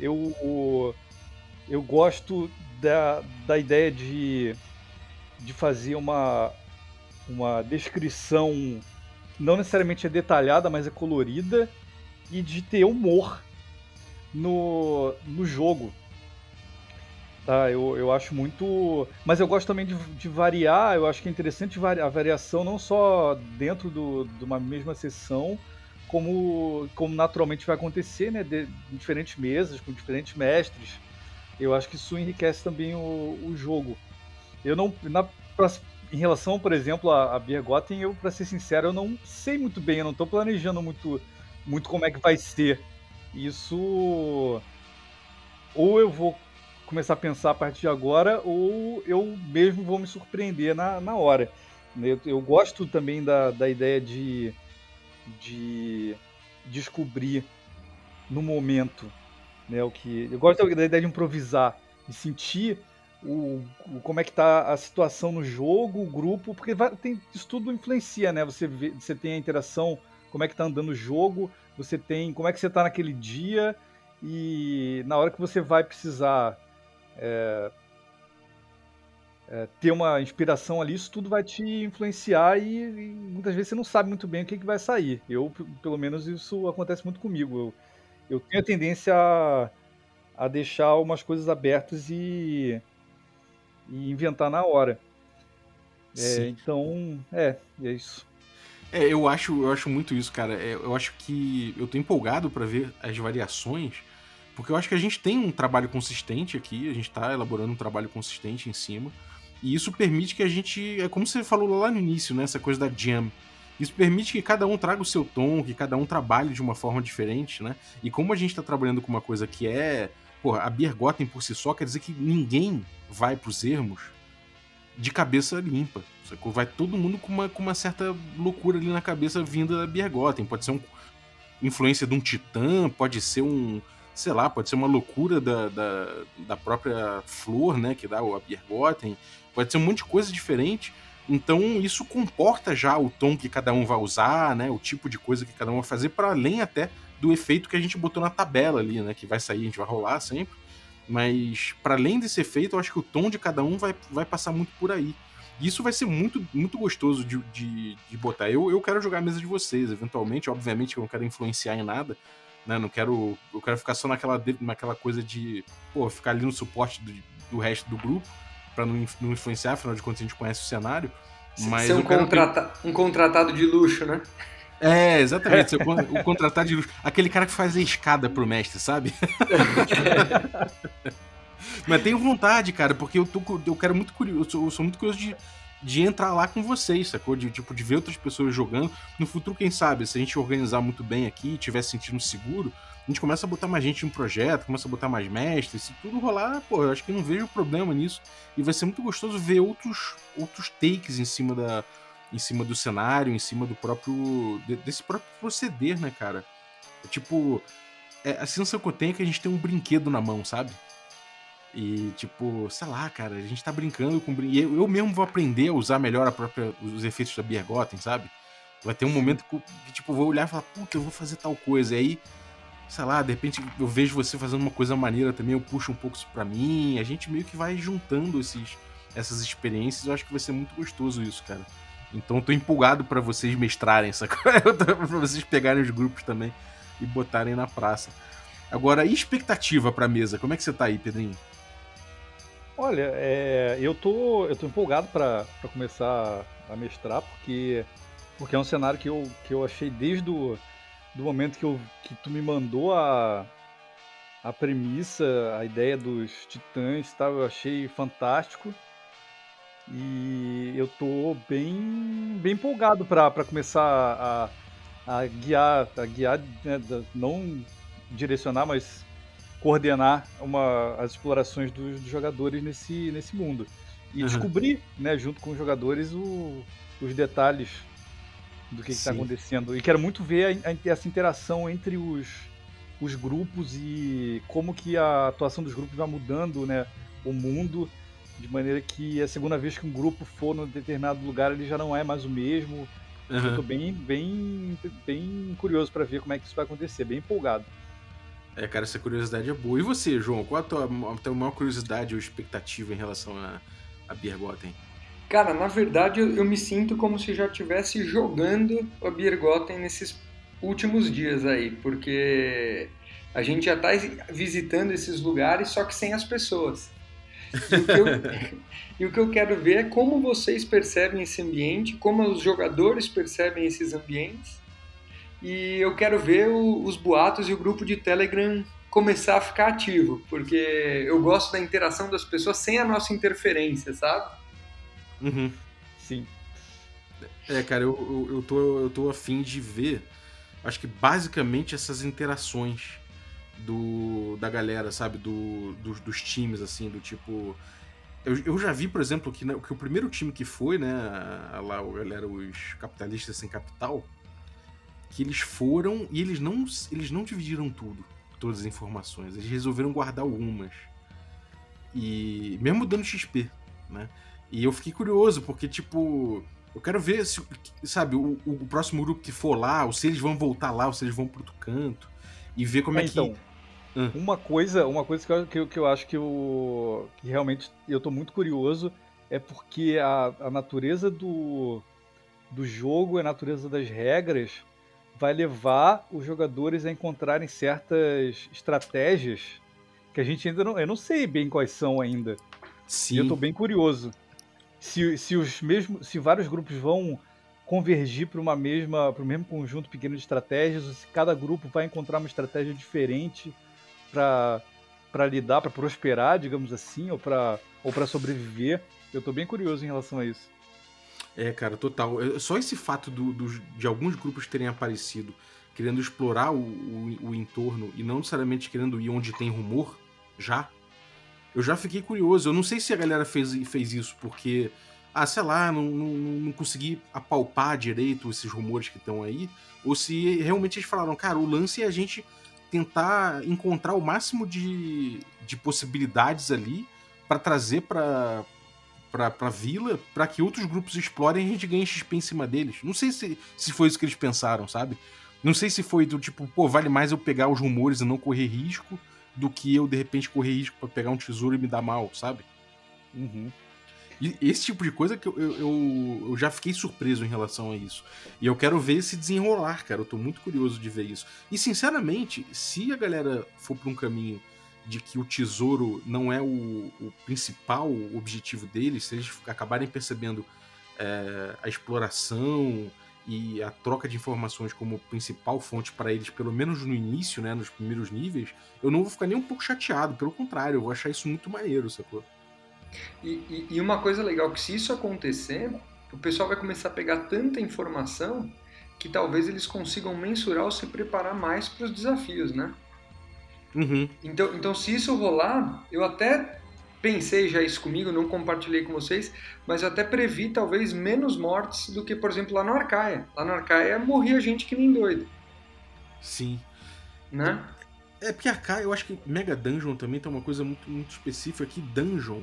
eu, eu gosto da, da ideia de, de fazer uma, uma descrição não necessariamente é detalhada, mas é colorida, e de ter humor no, no jogo. Tá, eu, eu acho muito. Mas eu gosto também de, de variar, eu acho que é interessante a variação não só dentro do, de uma mesma sessão, como, como naturalmente vai acontecer, né? De, em diferentes mesas, com diferentes mestres. Eu acho que isso enriquece também o, o jogo. Eu não. Na, pra, em relação, por exemplo, a, a eu, para ser sincero, eu não sei muito bem, eu não estou planejando muito muito como é que vai ser. Isso. Ou eu vou começar a pensar a partir de agora, ou eu mesmo vou me surpreender na, na hora. Eu, eu gosto também da, da ideia de, de descobrir no momento né, o que. Eu gosto da ideia de improvisar, de sentir o, o, como é que está a situação no jogo, o grupo, porque vai, tem, isso tudo influencia, né? Você, vê, você tem a interação como é que tá andando o jogo, você tem como é que você tá naquele dia e na hora que você vai precisar é, é, ter uma inspiração ali, isso tudo vai te influenciar e, e, muitas vezes você não sabe muito bem o que, que vai sair. Eu, pelo menos, isso acontece muito comigo. Eu, eu tenho a tendência a, a deixar umas coisas abertas e, e inventar na hora. É, então, é, é isso. É, eu acho, eu acho muito isso, cara. É, eu acho que eu tô empolgado para ver as variações, Porque eu acho que a gente tem um trabalho consistente aqui, a gente tá elaborando um trabalho consistente em cima. E isso permite que a gente. É como você falou lá no início, né? Essa coisa da jam. Isso permite que cada um traga o seu tom, que cada um trabalhe de uma forma diferente, né? E como a gente tá trabalhando com uma coisa que é. Porra, a Beer Gotham por si só quer dizer que ninguém vai pros ermos de cabeça limpa. Sacou? Vai todo mundo com uma, com uma certa loucura ali na cabeça vinda da Beer Gotham. Pode ser um influência de um titã, pode ser um. Sei lá, pode ser uma loucura da, da, da própria flor, né? Que dá a Beer Gotham. Pode ser um monte de coisa diferente. Então isso comporta já o tom que cada um vai usar, né? O tipo de coisa que cada um vai fazer, para além até do efeito que a gente botou na tabela ali, né? Que vai sair, a gente vai rolar sempre. Mas para além desse efeito, eu acho que o tom de cada um vai, vai passar muito por aí. E isso vai ser muito, muito gostoso de, de, de botar. Eu, eu quero jogar a mesa de vocês, eventualmente. Obviamente eu não quero influenciar em nada. Né? Não quero. Eu quero ficar só naquela, naquela coisa de pô, ficar ali no suporte do, do resto do grupo para não, não influenciar, afinal de contas a gente conhece o cenário. Mas Ser um, contrata um contratado de luxo, né? É, exatamente. o contratado de luxo. Aquele cara que faz a escada pro mestre, sabe? Mas tenho vontade, cara, porque eu, tô, eu quero muito curioso. Eu sou, eu sou muito curioso de, de entrar lá com vocês, sacou? De, tipo, de ver outras pessoas jogando. No futuro, quem sabe, se a gente organizar muito bem aqui e tiver sentindo seguro, a gente começa a botar mais gente um projeto, começa a botar mais mestres, se tudo rolar, pô, eu acho que não vejo problema nisso. E vai ser muito gostoso ver outros, outros takes em cima da. Em cima do cenário, em cima do próprio. desse próprio proceder, né, cara? É tipo. É, a sensação que eu tenho é que a gente tem um brinquedo na mão, sabe? E, tipo, sei lá, cara, a gente tá brincando com. Eu, eu mesmo vou aprender a usar melhor a própria, os efeitos da Biergotten, sabe? Vai ter um momento que, tipo, vou olhar e falar, puta, eu vou fazer tal coisa. E aí sei lá, de repente eu vejo você fazendo uma coisa maneira também, eu puxo um pouco isso pra mim, a gente meio que vai juntando esses, essas experiências, eu acho que vai ser muito gostoso isso, cara. Então tô empolgado para vocês mestrarem essa coisa, pra vocês pegarem os grupos também e botarem na praça. Agora, expectativa pra mesa? Como é que você tá aí, Pedrinho? Olha, é, eu, tô, eu tô empolgado para começar a mestrar, porque, porque é um cenário que eu, que eu achei desde o do momento que, eu, que tu me mandou a, a premissa, a ideia dos titãs tal, eu achei fantástico. E eu tô bem, bem empolgado para começar a, a guiar, a guiar, né, não direcionar, mas coordenar uma, as explorações dos, dos jogadores nesse, nesse mundo. E uhum. descobrir, né, junto com os jogadores, o, os detalhes do que está acontecendo. E quero muito ver a, a, essa interação entre os, os grupos e como que a atuação dos grupos vai mudando né, o mundo, de maneira que a segunda vez que um grupo for num determinado lugar ele já não é mais o mesmo. Uhum. Eu tô bem, bem, bem curioso para ver como é que isso vai acontecer, bem empolgado. É, cara, essa curiosidade é boa. E você, João? Qual a tua, a tua maior curiosidade ou expectativa em relação a, a Biergotten? Cara, na verdade eu, eu me sinto como se já estivesse jogando a Biergotten nesses últimos dias aí, porque a gente já está visitando esses lugares, só que sem as pessoas. E o, que eu, e o que eu quero ver é como vocês percebem esse ambiente, como os jogadores percebem esses ambientes. E eu quero ver o, os boatos e o grupo de Telegram começar a ficar ativo, porque eu gosto da interação das pessoas sem a nossa interferência, sabe? Uhum. Sim. É, cara, eu, eu, eu, tô, eu tô afim de ver, acho que basicamente essas interações do, da galera, sabe? Do, dos, dos times, assim, do tipo. Eu, eu já vi, por exemplo, que, que o primeiro time que foi, né? Lá, a galera, os capitalistas sem capital, que eles foram e eles não, eles não dividiram tudo, todas as informações. Eles resolveram guardar algumas. E mesmo dando XP, né? E eu fiquei curioso, porque, tipo, eu quero ver se, sabe, o, o próximo grupo que for lá, ou se eles vão voltar lá, ou se eles vão pro outro canto, e ver como é, é então, que. Hum. Uma coisa, uma coisa que eu, que, eu, que eu acho que, eu, que realmente eu tô muito curioso é porque a, a natureza do, do jogo, a natureza das regras, vai levar os jogadores a encontrarem certas estratégias que a gente ainda não. Eu não sei bem quais são ainda. Sim. E eu tô bem curioso se, se os mesmos, se vários grupos vão convergir para uma mesma, para o mesmo conjunto pequeno de estratégias, ou se cada grupo vai encontrar uma estratégia diferente para lidar, para prosperar, digamos assim, ou para ou sobreviver. Eu tô bem curioso em relação a isso. É, cara, total. É, só esse fato do, do, de alguns grupos terem aparecido querendo explorar o, o, o, entorno e não necessariamente querendo ir onde tem rumor, já, eu já fiquei curioso. Eu não sei se a galera fez, fez isso porque, ah, sei lá, não, não, não consegui apalpar direito esses rumores que estão aí, ou se realmente eles falaram, cara, o lance é a gente tentar encontrar o máximo de, de possibilidades ali para trazer para pra, pra vila para que outros grupos explorem e a gente ganhe XP em cima deles. Não sei se, se foi isso que eles pensaram, sabe? Não sei se foi do tipo, pô, vale mais eu pegar os rumores e não correr risco do que eu, de repente, correr risco para pegar um tesouro e me dar mal, sabe? Uhum. Esse tipo de coisa que eu, eu, eu, já fiquei surpreso em relação a isso. E eu quero ver esse desenrolar, cara. Eu tô muito curioso de ver isso. E, sinceramente, se a galera for pra um caminho de que o tesouro não é o, o principal objetivo deles, se eles acabarem percebendo é, a exploração e a troca de informações como principal fonte para eles, pelo menos no início, né, nos primeiros níveis, eu não vou ficar nem um pouco chateado, pelo contrário, eu vou achar isso muito maneiro, sacou? E, e, e uma coisa legal, que se isso acontecer, o pessoal vai começar a pegar tanta informação que talvez eles consigam mensurar ou se preparar mais para os desafios, né? Uhum. Então, então, se isso rolar, eu até pensei já isso comigo, não compartilhei com vocês, mas eu até previ talvez menos mortes do que, por exemplo, lá no Arcaia. Lá no Arcaia morria gente que nem doido. Sim. Né? É, porque Arcaia, eu acho que Mega Dungeon também tem uma coisa muito, muito específica que Dungeon.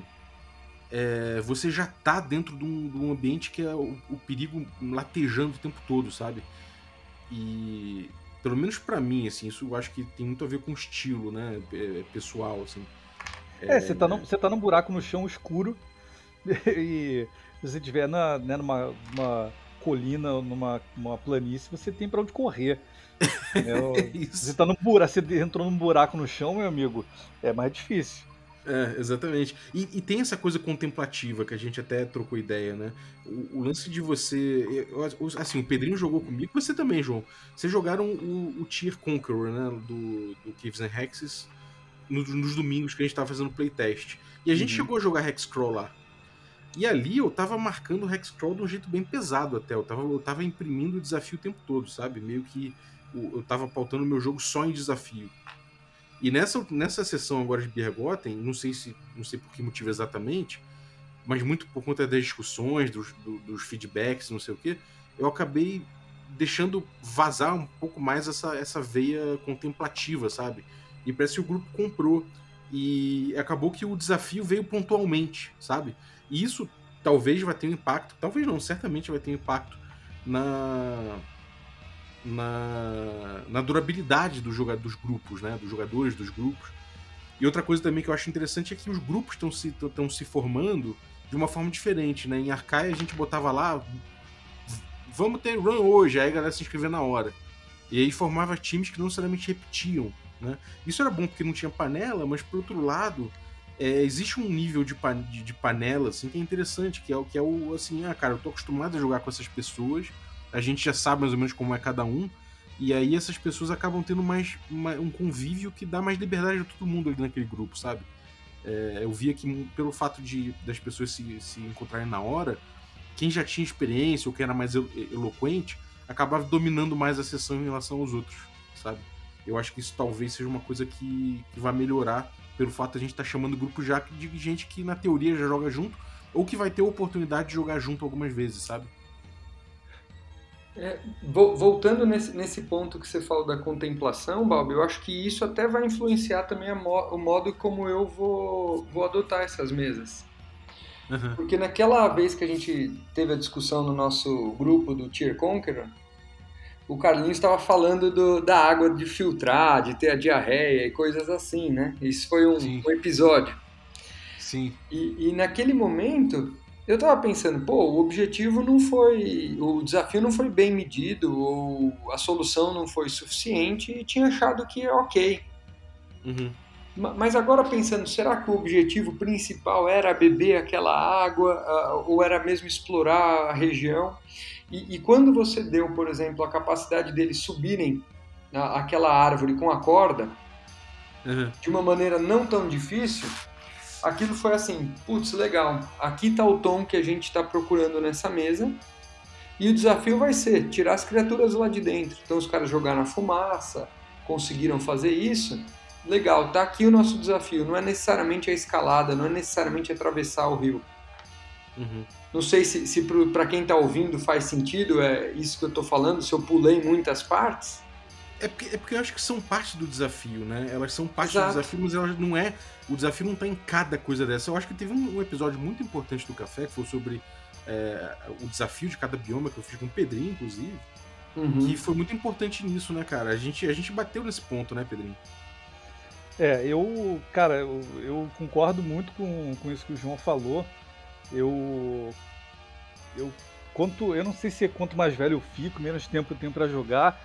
É, você já tá dentro de um, de um ambiente que é o, o perigo latejando o tempo todo, sabe? E pelo menos para mim, assim, isso eu acho que tem muito a ver com estilo, né, é, pessoal, assim. É, você tá, num, você tá num buraco no chão escuro e se você estiver na, né, numa uma colina, numa uma planície, você tem para onde correr. é, você tá num buraco, você entrou num buraco no chão, meu amigo, é mais difícil. É, exatamente. E, e, tem essa coisa contemplativa que a gente até trocou ideia, né? O, o lance de você. assim, o Pedrinho jogou comigo, você também, João. Vocês jogaram o, o Tier Conqueror, né? Do, do Caves and Hexes nos, nos domingos que a gente tava fazendo playtest. E a gente uhum. chegou a jogar Hexcrawl lá. E ali eu tava marcando o Hexcrawl de um jeito bem pesado até. Eu tava, eu tava imprimindo o desafio o tempo todo, sabe? Meio que eu tava pautando meu jogo só em desafio. E nessa, nessa sessão agora de Bergotten, não sei se não sei por que motivo exatamente, mas muito por conta das discussões, dos, do, dos feedbacks, não sei o que, eu acabei deixando vazar um pouco mais essa, essa veia contemplativa, sabe? E parece que o grupo comprou. E acabou que o desafio veio pontualmente, sabe? E isso talvez vai ter um impacto, talvez não, certamente vai ter um impacto na, na, na durabilidade do joga, dos grupos, né? Dos jogadores dos grupos. E outra coisa também que eu acho interessante é que os grupos estão se, se formando de uma forma diferente, né? Em Arcaia a gente botava lá, vamos ter run hoje, aí a galera se inscrevia na hora. E aí formava times que não necessariamente repetiam, né? Isso era bom porque não tinha panela, mas por outro lado, é, existe um nível de, pan de, de, panela assim, que é interessante, que é o que é o assim, ah, cara, eu tô acostumado a jogar com essas pessoas, a gente já sabe mais ou menos como é cada um. E aí essas pessoas acabam tendo mais um convívio que dá mais liberdade a todo mundo ali naquele grupo, sabe? É, eu via que pelo fato de das pessoas se, se encontrarem na hora, quem já tinha experiência ou quem era mais eloquente acabava dominando mais a sessão em relação aos outros, sabe? Eu acho que isso talvez seja uma coisa que, que vai melhorar pelo fato de a gente estar tá chamando grupo já de gente que na teoria já joga junto ou que vai ter oportunidade de jogar junto algumas vezes, sabe? É, voltando nesse, nesse ponto que você falou da contemplação, Bob, eu acho que isso até vai influenciar também mo o modo como eu vou, vou adotar essas mesas. Uhum. Porque naquela vez que a gente teve a discussão no nosso grupo do Tier Conqueror, o Carlinhos estava falando do, da água de filtrar, de ter a diarreia e coisas assim, né? Isso foi um, um episódio. Sim. E, e naquele momento eu tava pensando, pô, o objetivo não foi. O desafio não foi bem medido, ou a solução não foi suficiente, e tinha achado que é ok. Uhum. Mas agora pensando, será que o objetivo principal era beber aquela água, ou era mesmo explorar a região? E, e quando você deu, por exemplo, a capacidade deles subirem aquela árvore com a corda, Uhum. de uma maneira não tão difícil, aquilo foi assim, putz, legal, aqui tá o tom que a gente está procurando nessa mesa, e o desafio vai ser tirar as criaturas lá de dentro. Então os caras jogaram a fumaça, conseguiram fazer isso, legal, tá aqui o nosso desafio, não é necessariamente a escalada, não é necessariamente atravessar o rio. Uhum. Não sei se, se para quem está ouvindo faz sentido é isso que eu estou falando, se eu pulei muitas partes. É porque, é porque eu acho que são parte do desafio, né? Elas são parte Exato. do desafio, mas elas não é. O desafio não tá em cada coisa dessa. Eu acho que teve um, um episódio muito importante do café que foi sobre é, o desafio de cada bioma que eu fiz com o Pedrinho, inclusive. Uhum. Que foi muito importante nisso, né, cara? A gente, a gente bateu nesse ponto, né, Pedrinho? É, eu, cara, eu, eu concordo muito com, com isso que o João falou. Eu. Eu. Quanto, eu não sei se é quanto mais velho eu fico, menos tempo eu tenho pra jogar,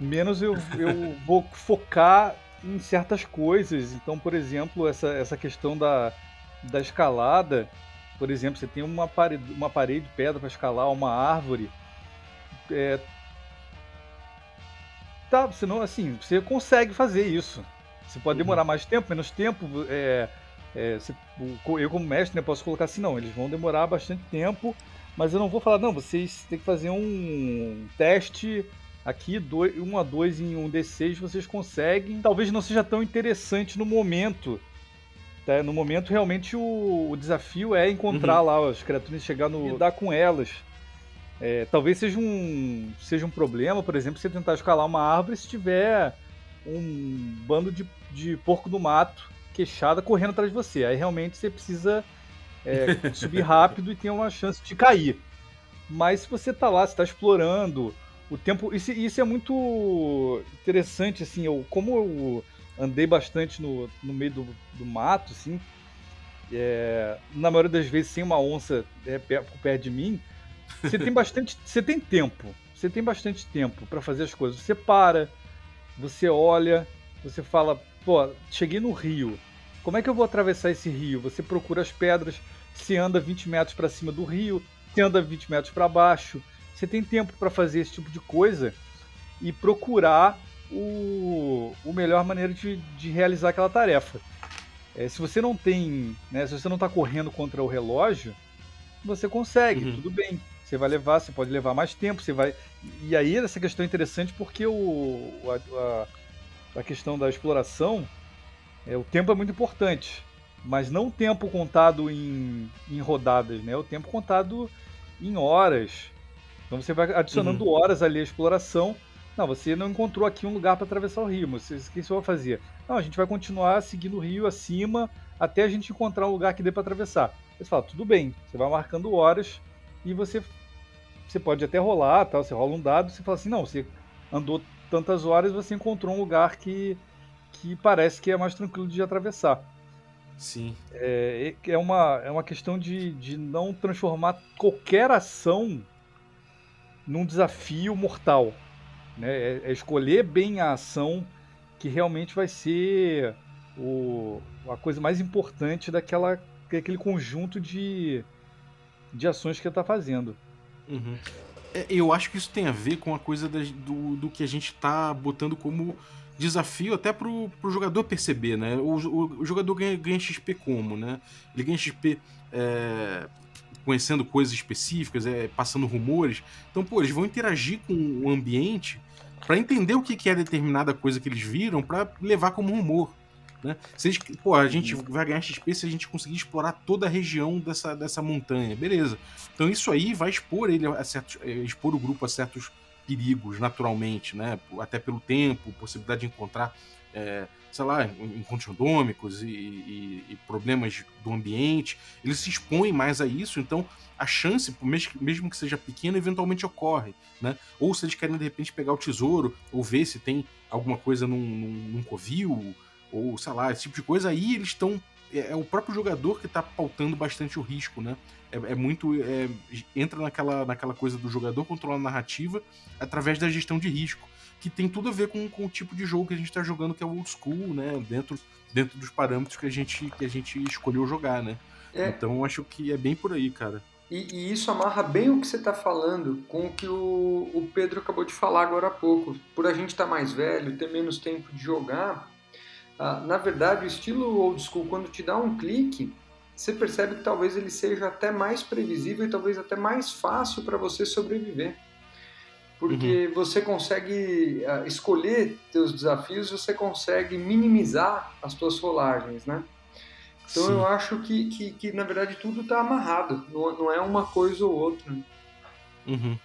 menos eu, eu vou focar em certas coisas. Então, por exemplo, essa, essa questão da, da escalada. Por exemplo, você tem uma parede, uma parede de pedra para escalar, uma árvore. É, tá, senão, assim, você consegue fazer isso. Você pode Uhum. demorar mais tempo, menos tempo. É, é, o- eu, como mestre, né, posso colocar assim: não, eles vão demorar bastante tempo, mas eu não vou falar, não, vocês têm que fazer um teste aqui, 1 a 2 em um D6, vocês conseguem. Talvez não seja tão interessante no momento. tá? No momento, realmente, o, o desafio é encontrar lá as criaturas, chegar no. lidar com elas. É, talvez seja um, seja um problema, por exemplo, você tentar escalar uma árvore se tiver um bando de, de porco do mato queixada correndo atrás de você. Aí realmente você precisa é, subir rápido e ter uma chance de cair. Mas se você tá lá, você tá explorando o tempo. Isso, isso é muito interessante, assim, eu, como eu andei bastante no, no meio do, do mato, assim, é, na maioria das vezes sem uma onça é, per- por perto de mim, você tem bastante. Você tem tempo. Você tem bastante tempo para fazer as coisas. Você para, você olha, você fala, pô, cheguei no rio. Como é que eu vou atravessar esse rio? Você procura as pedras, você anda 20 metros para cima do rio, você anda 20 metros para baixo. Você tem tempo para fazer esse tipo de coisa e procurar o, o melhor maneira de, de realizar aquela tarefa. É, se você não tem, né, se você não está correndo contra o relógio, você consegue, Uhum. tudo bem. Você vai levar, você pode levar mais tempo, você vai. E aí essa questão é interessante porque o, a, a- a questão da exploração, é, o tempo é muito importante, mas não o tempo contado em, em rodadas, né? O tempo contado em horas. Então você vai adicionando horas ali à exploração. Não, você não encontrou aqui um lugar para atravessar o rio, mas o que você vai fazer? Não, a gente vai continuar seguindo o rio acima até a gente encontrar um lugar que dê para atravessar. Você fala, tudo bem, você vai marcando horas e você, você pode até rolar, tal, você rola um dado, você fala assim, não, você andou tantas horas você encontrou um lugar que, que parece que é mais tranquilo de atravessar. Sim. É, é uma, é uma questão de, de não transformar qualquer ação num desafio mortal. Né? É, é escolher bem a ação que realmente vai ser o, a coisa mais importante daquela, daquele conjunto de, de ações que ele está fazendo. Uhum. É, eu acho que isso tem a ver com a coisa das- do, do que a gente tá botando como desafio até pro, pro jogador perceber, né? O, o- o jogador ganha, ganha XP como, né? Ele ganha XP é, conhecendo coisas específicas, é, passando rumores. Então, pô, eles vão interagir com o ambiente para entender o que, que é determinada coisa que eles viram para levar como rumor. Né? Se eles, pô, a gente vai ganhar XP se a gente conseguir explorar toda a região dessa, dessa montanha, beleza. Então isso aí vai expor ele a certos, eh, expor o grupo a certos perigos naturalmente, né? Até pelo tempo, possibilidade de encontrar, eh, sei lá, encontros randômicos e, e- e problemas do ambiente. Eles se expõem mais a isso, então a chance, mes- mesmo que seja pequena, eventualmente ocorre, né? Ou se eles querem de repente pegar o tesouro ou ver se tem alguma coisa num, num, num covil ou sei lá, esse tipo de coisa, aí eles estão. É, é o próprio jogador que está pautando bastante o risco, né? É, é muito. é, entra naquela, naquela coisa do jogador controlar a narrativa através da gestão de risco, que tem tudo a ver com, com o tipo de jogo que a gente está jogando, que é o old school, né? Dentro, dentro dos parâmetros que a gente, que a gente escolheu jogar, né? É. Então acho que é bem por aí, cara. E, e isso amarra bem o que você está falando com o que o, o Pedro acabou de falar agora há pouco. Por a gente estar mais velho, ter menos tempo de jogar, Ah, na verdade, o estilo old school, quando te dá um clique, você percebe que talvez ele seja até mais previsível e talvez até mais fácil para você sobreviver. Porque uhum. você consegue uh, escolher teus desafios, você consegue minimizar as tuas rolagens, né? Então Sim. eu acho que, que, que, na verdade, tudo está amarrado, não, não, é uma coisa ou outra. Uhum.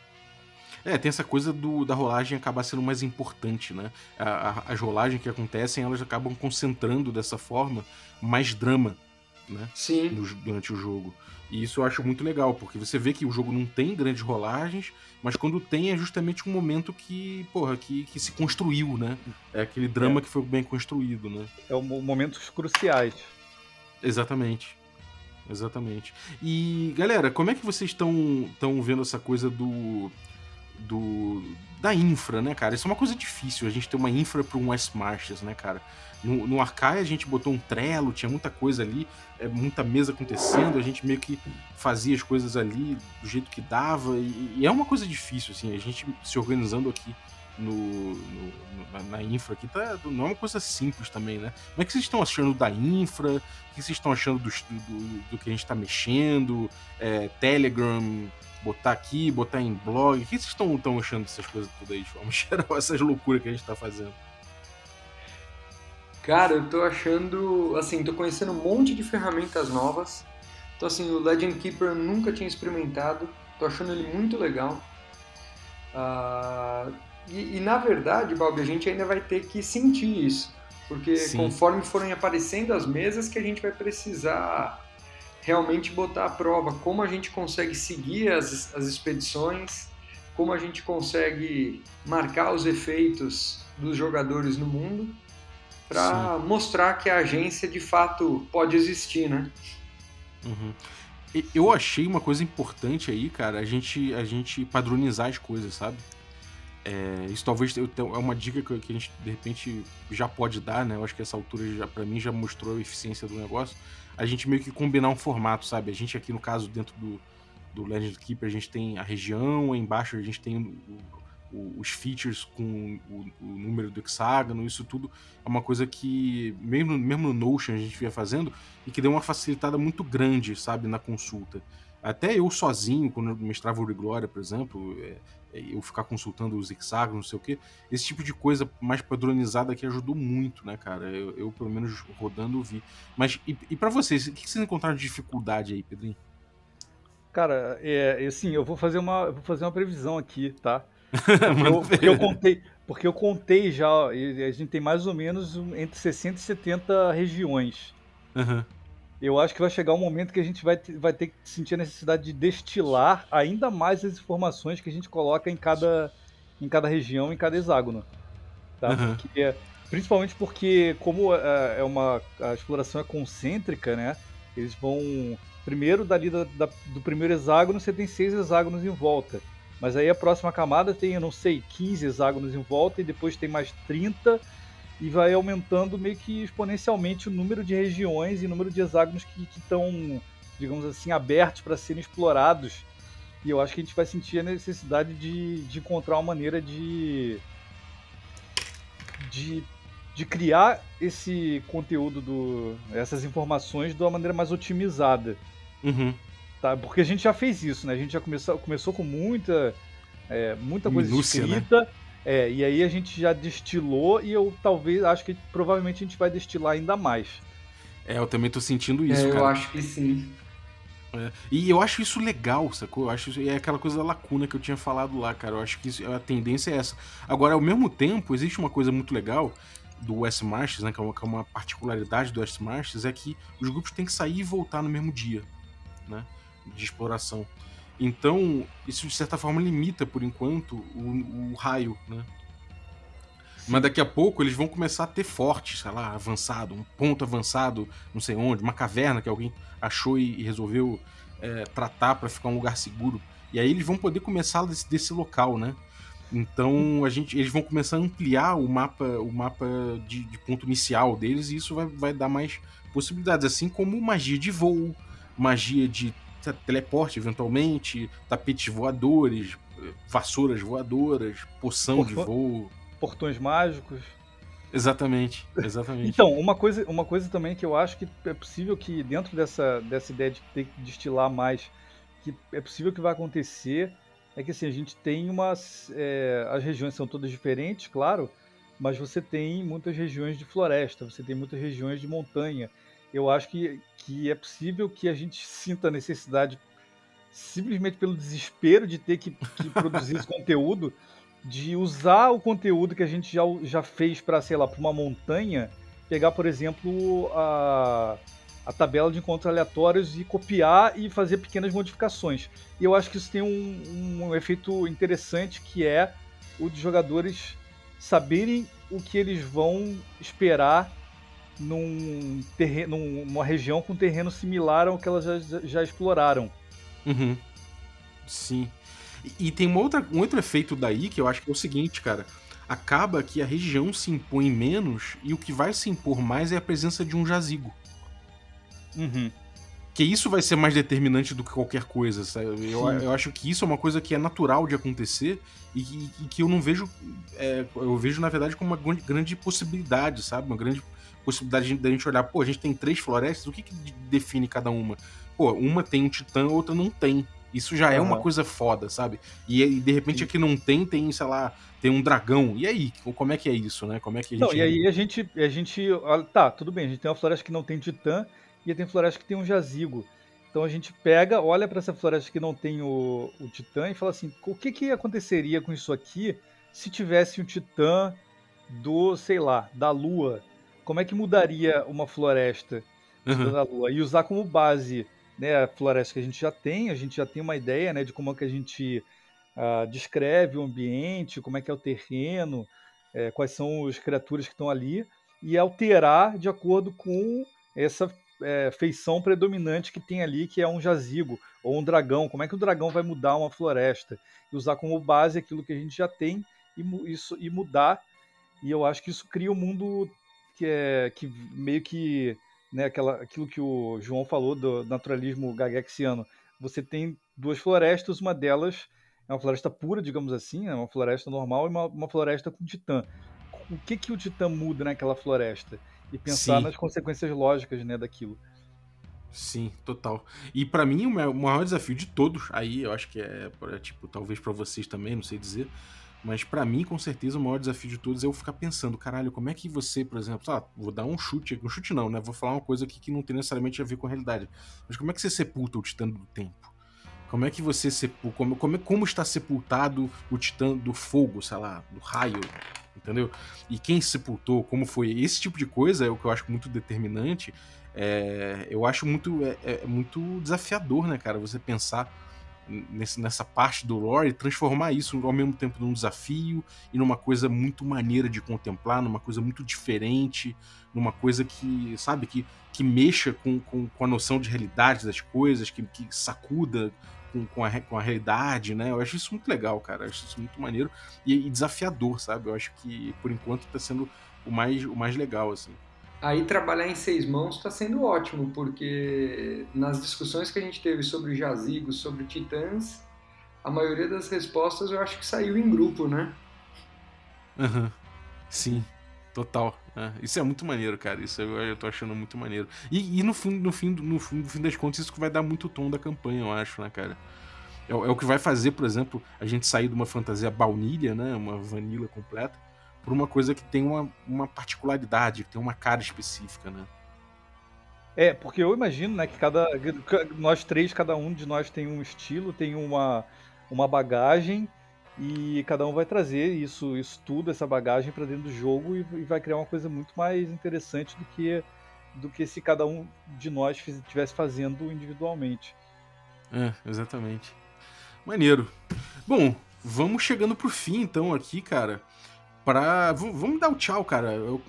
É, tem essa coisa do, da rolagem acabar sendo mais importante, né? A, a, as rolagens que acontecem, elas acabam concentrando dessa forma mais drama, né? Sim. No, durante o jogo. E isso eu acho muito legal, porque você vê que o jogo não tem grandes rolagens, mas quando tem é justamente um momento que, porra, que, que se construiu, né? É aquele drama é. que foi bem construído, né? É um momentos cruciais. Exatamente. Exatamente. E, galera, como é que vocês estão vendo essa coisa do. Do da infra, né, cara? Isso é uma coisa difícil, a gente ter uma infra para um West Marches, né, cara? No, no Arcaia a gente botou um trelo, tinha muita coisa ali, é, muita mesa acontecendo, a gente meio que fazia as coisas ali do jeito que dava, e, e é uma coisa difícil, assim, a gente se organizando aqui no, no na, na, infra aqui tá, não é uma coisa simples também, né? Como é que vocês estão achando da infra? O que vocês estão achando do, do, do que a gente está mexendo? É, Telegram, botar aqui, botar em blog? O que vocês estão achando dessas coisas tudo aí de forma geral, essas loucuras que a gente está fazendo? Cara, eu tô achando, assim, tô conhecendo um monte de ferramentas novas. Então, assim, o Legend Keeper eu nunca tinha experimentado. Tô achando ele muito legal. Uh, e, e, na verdade, Bob, a gente ainda vai ter que sentir isso. Porque Sim. conforme forem aparecendo as mesas que a gente vai precisar realmente botar à prova como a gente consegue seguir as, as expedições, como a gente consegue marcar os efeitos dos jogadores no mundo para mostrar que a agência de fato pode existir, né? Uhum. Eu achei uma coisa importante aí, cara, a gente, a gente padronizar as coisas, sabe? É, isso talvez é uma dica que a gente de repente já pode dar, né? Eu acho que essa altura já para mim já mostrou a eficiência do negócio. A gente meio que combinar um formato, sabe? A gente aqui no caso dentro do, do Legend Keeper a gente tem a região, embaixo a gente tem o, os features com o, o, número do hexágono, isso tudo é uma coisa que, mesmo, mesmo no Notion, a gente via fazendo e que deu uma facilitada muito grande, sabe, na consulta. Até eu sozinho, quando eu mestrava o Glória, por exemplo, é, é, eu ficar consultando os hexágonos, não sei o que, esse tipo de coisa mais padronizada aqui ajudou muito, né, cara? Eu, eu pelo menos rodando, vi. Mas, e, e para vocês, o que vocês encontraram de dificuldade aí, Pedrinho? Cara, é, assim, eu vou fazer uma, vou fazer uma previsão aqui, tá? Eu, porque eu, contei, porque eu contei já, a gente tem mais ou menos entre 60 e 70 regiões. Uhum. Eu acho que vai chegar um momento que a gente vai, vai ter que sentir a necessidade de destilar ainda mais as informações que a gente coloca em cada, em cada região, em cada hexágono. Tá? Uhum. Porque, principalmente porque, como é, é uma, a exploração é concêntrica, né? Eles vão. Primeiro, dali da, da, do primeiro hexágono, você tem seis hexágonos em volta. Mas aí a próxima camada tem, eu não sei, 15 hexágonos em volta e depois tem mais 30 e vai aumentando meio que exponencialmente o número de regiões e o número de hexágonos que estão, digamos assim, abertos para serem explorados. E eu acho que a gente vai sentir a necessidade de, de encontrar uma maneira de, de, de criar esse conteúdo, do, essas informações de uma maneira mais otimizada. Uhum. Tá? Porque a gente já fez isso, né? A gente já começou, começou com muita, é, muita coisa Minúcia, escrita. Né? É, e aí a gente já destilou e eu talvez, acho que provavelmente a gente vai destilar ainda mais. É, eu também tô sentindo isso, é, cara. Eu acho que sim. É. E eu acho isso legal, sacou? Eu acho isso, é aquela coisa da lacuna que eu tinha falado lá, cara. Eu acho que isso, a tendência é essa. Agora, ao mesmo tempo, existe uma coisa muito legal do West Marches, né, que é uma, que é uma particularidade do West Marches, é que os grupos têm que sair e voltar no mesmo dia, né? de exploração. Então, isso de certa forma limita, por enquanto, o, o raio, né? Mas daqui a pouco eles vão começar a ter forte, sei lá, avançado, um ponto avançado, não sei onde, uma caverna que alguém achou e, e resolveu é, tratar para ficar um lugar seguro. E aí eles vão poder começar desse, desse local, né? Então a gente, eles vão começar a ampliar o mapa, o mapa de, de ponto inicial deles e isso vai, vai dar mais possibilidades, assim como magia de voo, magia de teleporte eventualmente, tapetes voadores, vassouras voadoras, poção Porto... de voo. Portões mágicos. Exatamente, exatamente. Então, uma coisa, uma coisa também que eu acho que é possível que, dentro dessa, dessa ideia de ter que destilar mais, que é possível que vai acontecer, é que assim, a gente tem umas. É, as regiões são todas diferentes, claro, mas você tem muitas regiões de floresta, você tem muitas regiões de montanha. Eu acho que, que é possível que a gente sinta a necessidade, simplesmente pelo desespero de ter que, que produzir esse conteúdo, de usar o conteúdo que a gente já, já fez para, sei lá, para uma montanha, pegar, por exemplo, a, a tabela de encontros aleatórios e copiar e fazer pequenas modificações. E eu acho que isso tem um, um efeito interessante que é o de jogadores saberem o que eles vão esperar num terreno, numa região com terreno similar ao que elas já, já exploraram. Uhum. Sim. E, tem uma outra, um outro efeito daí que eu acho que é o seguinte, cara. Acaba que a região se impõe menos e o que vai se impor mais é a presença de um jazigo. Uhum. Que isso vai ser mais determinante do que qualquer coisa, sabe? Eu, eu acho que isso é uma coisa que é natural de acontecer e, e, e que eu não vejo. É, eu vejo, na verdade, como uma grande possibilidade, sabe? Uma grande possibilidade da gente olhar, pô, a gente tem três florestas, o que, que define cada uma? Pô, uma tem um titã, outra não tem. Isso já é uma coisa foda, sabe? E, e de repente Sim. aqui não tem, tem, sei lá, tem um dragão. E aí, como é que é isso, né? Como é que a gente. Não, e aí a gente, a gente. Tá, tudo bem, a gente tem uma floresta que não tem titã e tem floresta que tem um jazigo. Então a gente pega, olha para essa floresta que não tem o, o titã e fala assim: o que, que aconteceria com isso aqui se tivesse um titã do, sei lá, da lua? Como é que mudaria uma floresta uhum. da lua? E usar como base né, a floresta que a gente já tem, a gente já tem uma ideia né, de como é que a gente uh, descreve o ambiente, como é que é o terreno, é, quais são as criaturas que estão ali, e alterar de acordo com essa é, feição predominante que tem ali, que é um jazigo ou um dragão. Como é que o dragão vai mudar uma floresta? E usar como base aquilo que a gente já tem e, isso, e mudar. E eu acho que isso cria um mundo que é que meio que né, aquela, aquilo que o João falou do naturalismo gagexiano. Você tem duas florestas, uma delas é uma floresta pura, digamos assim, é uma floresta normal e uma, uma floresta com titã. O que, que o titã muda naquela floresta? E pensar Sim. nas consequências lógicas né, daquilo. Sim, total. E para mim, o maior desafio de todos, aí eu acho que é, é tipo, talvez para vocês também, não sei dizer, mas para mim, com certeza, o maior desafio de todos é eu ficar pensando, caralho, como é que você, por exemplo, ah, vou dar um chute, um chute não, né? Vou falar uma coisa aqui que não tem necessariamente a ver com a realidade. Mas como é que você sepulta o Titã do Tempo? Como é que você. Como, como, como está sepultado o Titã do Fogo, sei lá, do raio, entendeu? E quem sepultou, como foi? Esse tipo de coisa é o que eu acho muito determinante. É, eu acho muito, é, é muito desafiador, né, cara? Você pensar nesse, nessa parte do lore, transformar isso ao mesmo tempo num desafio e numa coisa muito maneira de contemplar, numa coisa muito diferente, numa coisa que, sabe, que, que mexa com, com, com a noção de realidade das coisas, que, que sacuda com, com, a, com a realidade, né? Eu acho isso muito legal, cara. Eu acho isso muito maneiro e, e desafiador, sabe? Eu acho que, por enquanto, tá sendo o mais, o mais legal, assim. Aí trabalhar em seis mãos está sendo ótimo, porque nas discussões que a gente teve sobre jazigos, sobre titãs, a maioria das respostas eu acho que saiu em grupo, né? Uhum. Sim, total. É, isso é muito maneiro, cara. Isso eu, eu tô achando muito maneiro. E, e, no, fim, no, fim, no, fim, no fim das contas, isso que vai dar muito tom da campanha, eu acho, né, cara? É, é o que vai fazer, por exemplo, a gente sair de uma fantasia baunilha, né? Uma vanilla completa por uma coisa que tem uma, uma particularidade, que tem uma cara específica, né? É, porque eu imagino, né, que cada nós três, cada um de nós tem um estilo, tem uma, uma bagagem e cada um vai trazer isso, isso tudo, essa bagagem para dentro do jogo e, e, vai criar uma coisa muito mais interessante do que do que se cada um de nós estivesse fazendo individualmente. É, exatamente. Maneiro. Bom, vamos chegando pro fim então aqui, cara pra. Vamos dar um tchau, cara. Eu,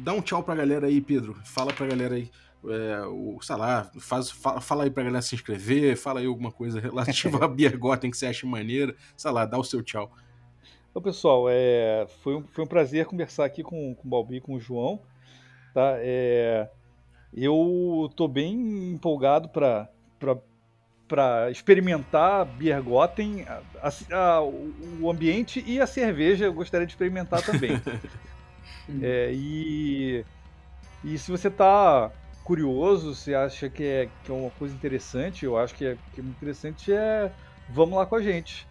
dá um tchau pra galera aí, Pedro. Fala pra galera aí. É, o, sei lá, faz, fala, fala, aí pra galera se inscrever, fala aí alguma coisa relativa a Biergotten que você acha maneira, sei lá, dá o seu tchau. Então, pessoal, é, foi, um, foi um prazer conversar aqui com, com o Balbi com o João. Tá? É, eu tô bem empolgado para para experimentar Biergotten, a, a, o ambiente e a cerveja eu gostaria de experimentar também. Hum. É, e, e se você tá curioso, se acha que é, que é uma coisa interessante, eu acho que é, que é muito interessante, é vamos lá com a gente.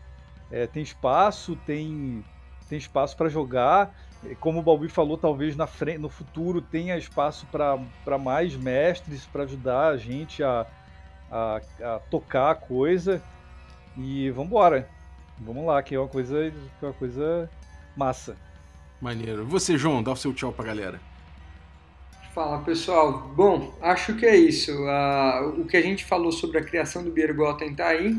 É, tem espaço, tem, tem espaço para jogar. Como o Balbi falou, talvez na frente, no futuro tenha espaço para mais mestres para ajudar a gente a, a, a, tocar a coisa. E vamos embora. Vamos lá, que é uma coisa, que é uma coisa massa. Maneiro. Você, João, dá o seu tchau pra galera. Fala pessoal, bom, acho que é isso. Uh, o que a gente falou sobre a criação do Biergotten tá aí,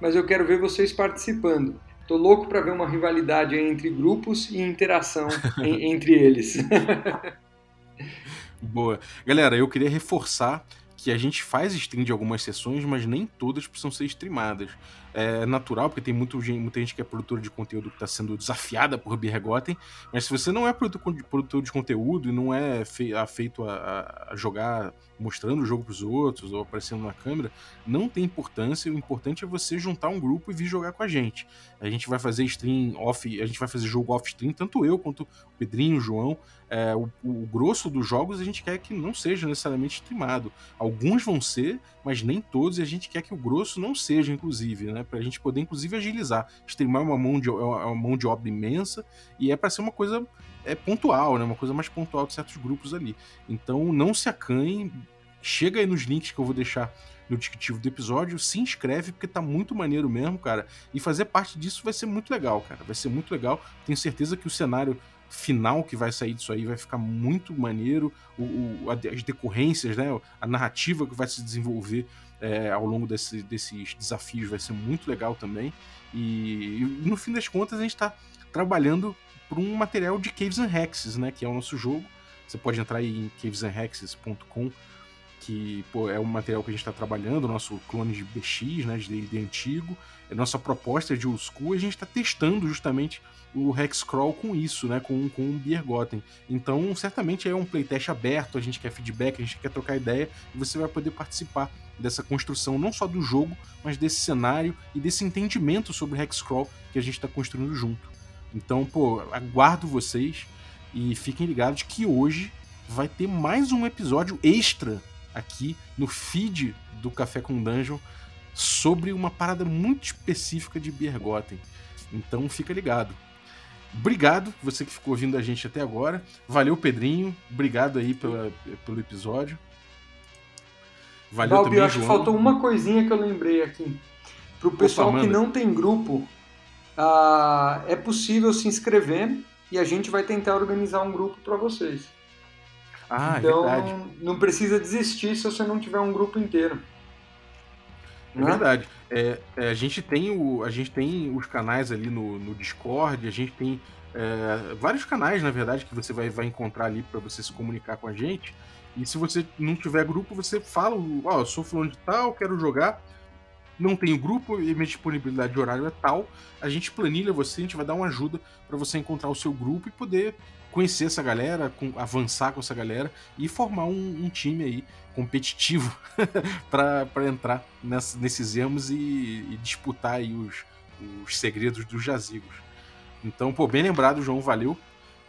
mas eu quero ver vocês participando. Tô louco para ver uma rivalidade entre grupos e interação em, entre eles. Boa. Galera, eu queria reforçar que a gente faz stream de algumas sessões, mas nem todas precisam ser streamadas. É natural, porque tem muito, muita gente que é produtora de conteúdo que está sendo desafiada por Birgotten, mas se você não é produtor de conteúdo e não é feito a, a jogar mostrando o jogo para os outros ou aparecendo na câmera, não tem importância. O importante é você juntar um grupo e vir jogar com a gente. A gente vai fazer stream off, a gente vai fazer jogo off stream, tanto eu quanto o Pedrinho, o João. É, o, o, grosso dos jogos a gente quer que não seja necessariamente streamado. Alguns vão ser, mas nem todos, e a gente quer que o grosso não seja, inclusive, né? Pra gente poder, inclusive, agilizar. Streamar é uma mão de, é uma mão de obra imensa e é para ser uma coisa é pontual, né? Uma coisa mais pontual de certos grupos ali. Então não se acanhe, chega aí nos links que eu vou deixar no descritivo do episódio, se inscreve porque tá muito maneiro mesmo, cara. E fazer parte disso vai ser muito legal, cara. Vai ser muito legal. Tenho certeza que o cenário final que vai sair disso aí vai ficar muito maneiro. O, o as decorrências, né? A narrativa que vai se desenvolver é, ao longo desse, desses desafios vai ser muito legal também. E, e no fim das contas a gente está trabalhando por um material de Caves and Hexes, né? Que é o nosso jogo. Você pode entrar aí em cavesandhexes.com que pô, é um material que a gente está trabalhando, nosso clone de BX, né, de D&D antigo, é nossa proposta de old school, a gente está testando justamente o Hexcrawl com isso, né, com, com o Biergotten. Então, certamente é um playtest aberto, a gente quer feedback, a gente quer trocar ideia, e você vai poder participar dessa construção, não só do jogo, mas desse cenário e desse entendimento sobre Hexcrawl que a gente está construindo junto. Então, pô, aguardo vocês e fiquem ligados que hoje vai ter mais um episódio extra aqui no feed do Café com Dungeon sobre uma parada muito específica de Bergotten. Então fica ligado. Obrigado, você que ficou ouvindo a gente até agora. Valeu, Pedrinho. Obrigado aí pela, pelo episódio. Valeu Valbi, também, acho João. que faltou uma coisinha que eu lembrei aqui. Para o pessoal Opa, que não tem grupo, uh, é possível se inscrever e a gente vai tentar organizar um grupo para vocês. Ah, é então, verdade. não precisa desistir se você não tiver um grupo inteiro. É né? verdade. É, é, a, gente tem o, a gente tem os canais ali no, no Discord, a gente tem é, vários canais, na verdade, que você vai, vai encontrar ali para você se comunicar com a gente. E se você não tiver grupo, você fala, ó, oh, eu sou fulano de tal, quero jogar não tenho grupo e minha disponibilidade de horário é tal, a gente planilha você, a gente vai dar uma ajuda para você encontrar o seu grupo e poder conhecer essa galera, com, avançar com essa galera e formar um, um time aí competitivo para entrar nessa, nesses ermos e, e, disputar aí os, os segredos dos jazigos. Então, pô, bem lembrado, João, valeu.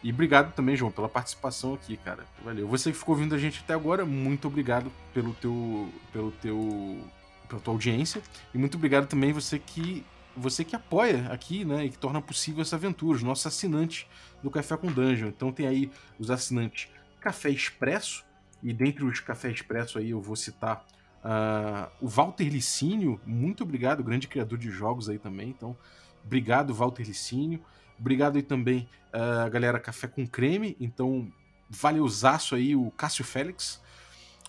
E obrigado também, João, pela participação aqui, cara. Valeu. Você que ficou ouvindo a gente até agora, muito obrigado pelo teu, pelo teu pela tua audiência e muito obrigado também você que você que apoia aqui, né, e que torna possível essa aventura, os nossos assinantes do Café com Dungeon. Então tem aí os assinantes Café Expresso e dentre os Café Expresso aí eu vou citar uh, o Walter Licínio, muito obrigado, grande criador de jogos aí também. Então obrigado Walter Licínio, obrigado aí também a uh, galera Café com Creme. Então valeuzaço aí o Cássio Félix,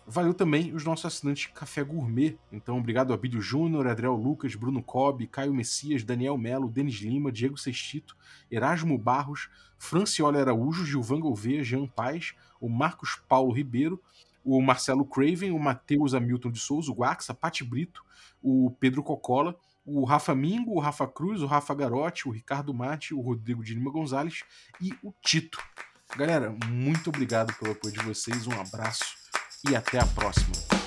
Valeu também os nossos assinantes Café Gourmet. Então, obrigado a Bílio Júnior, Adriel Lucas, Bruno Cobb, Caio Messias, Daniel Melo, Denis Lima, Diego Sextito, Erasmo Barros, Franciola Araújo, Gilvan Gouveia, Jean Paz, o Marcos Paulo Ribeiro, o Marcelo Craven, o Matheus Hamilton de Souza, o Guaxa, Pati Brito, o Pedro Cocola, o Rafa Mingo, o Rafa Cruz, o Rafa Garotti, o Ricardo Mate, o Rodrigo de Lima Gonzalez e o Tito. Galera, muito obrigado pelo apoio de vocês, um abraço e até a próxima.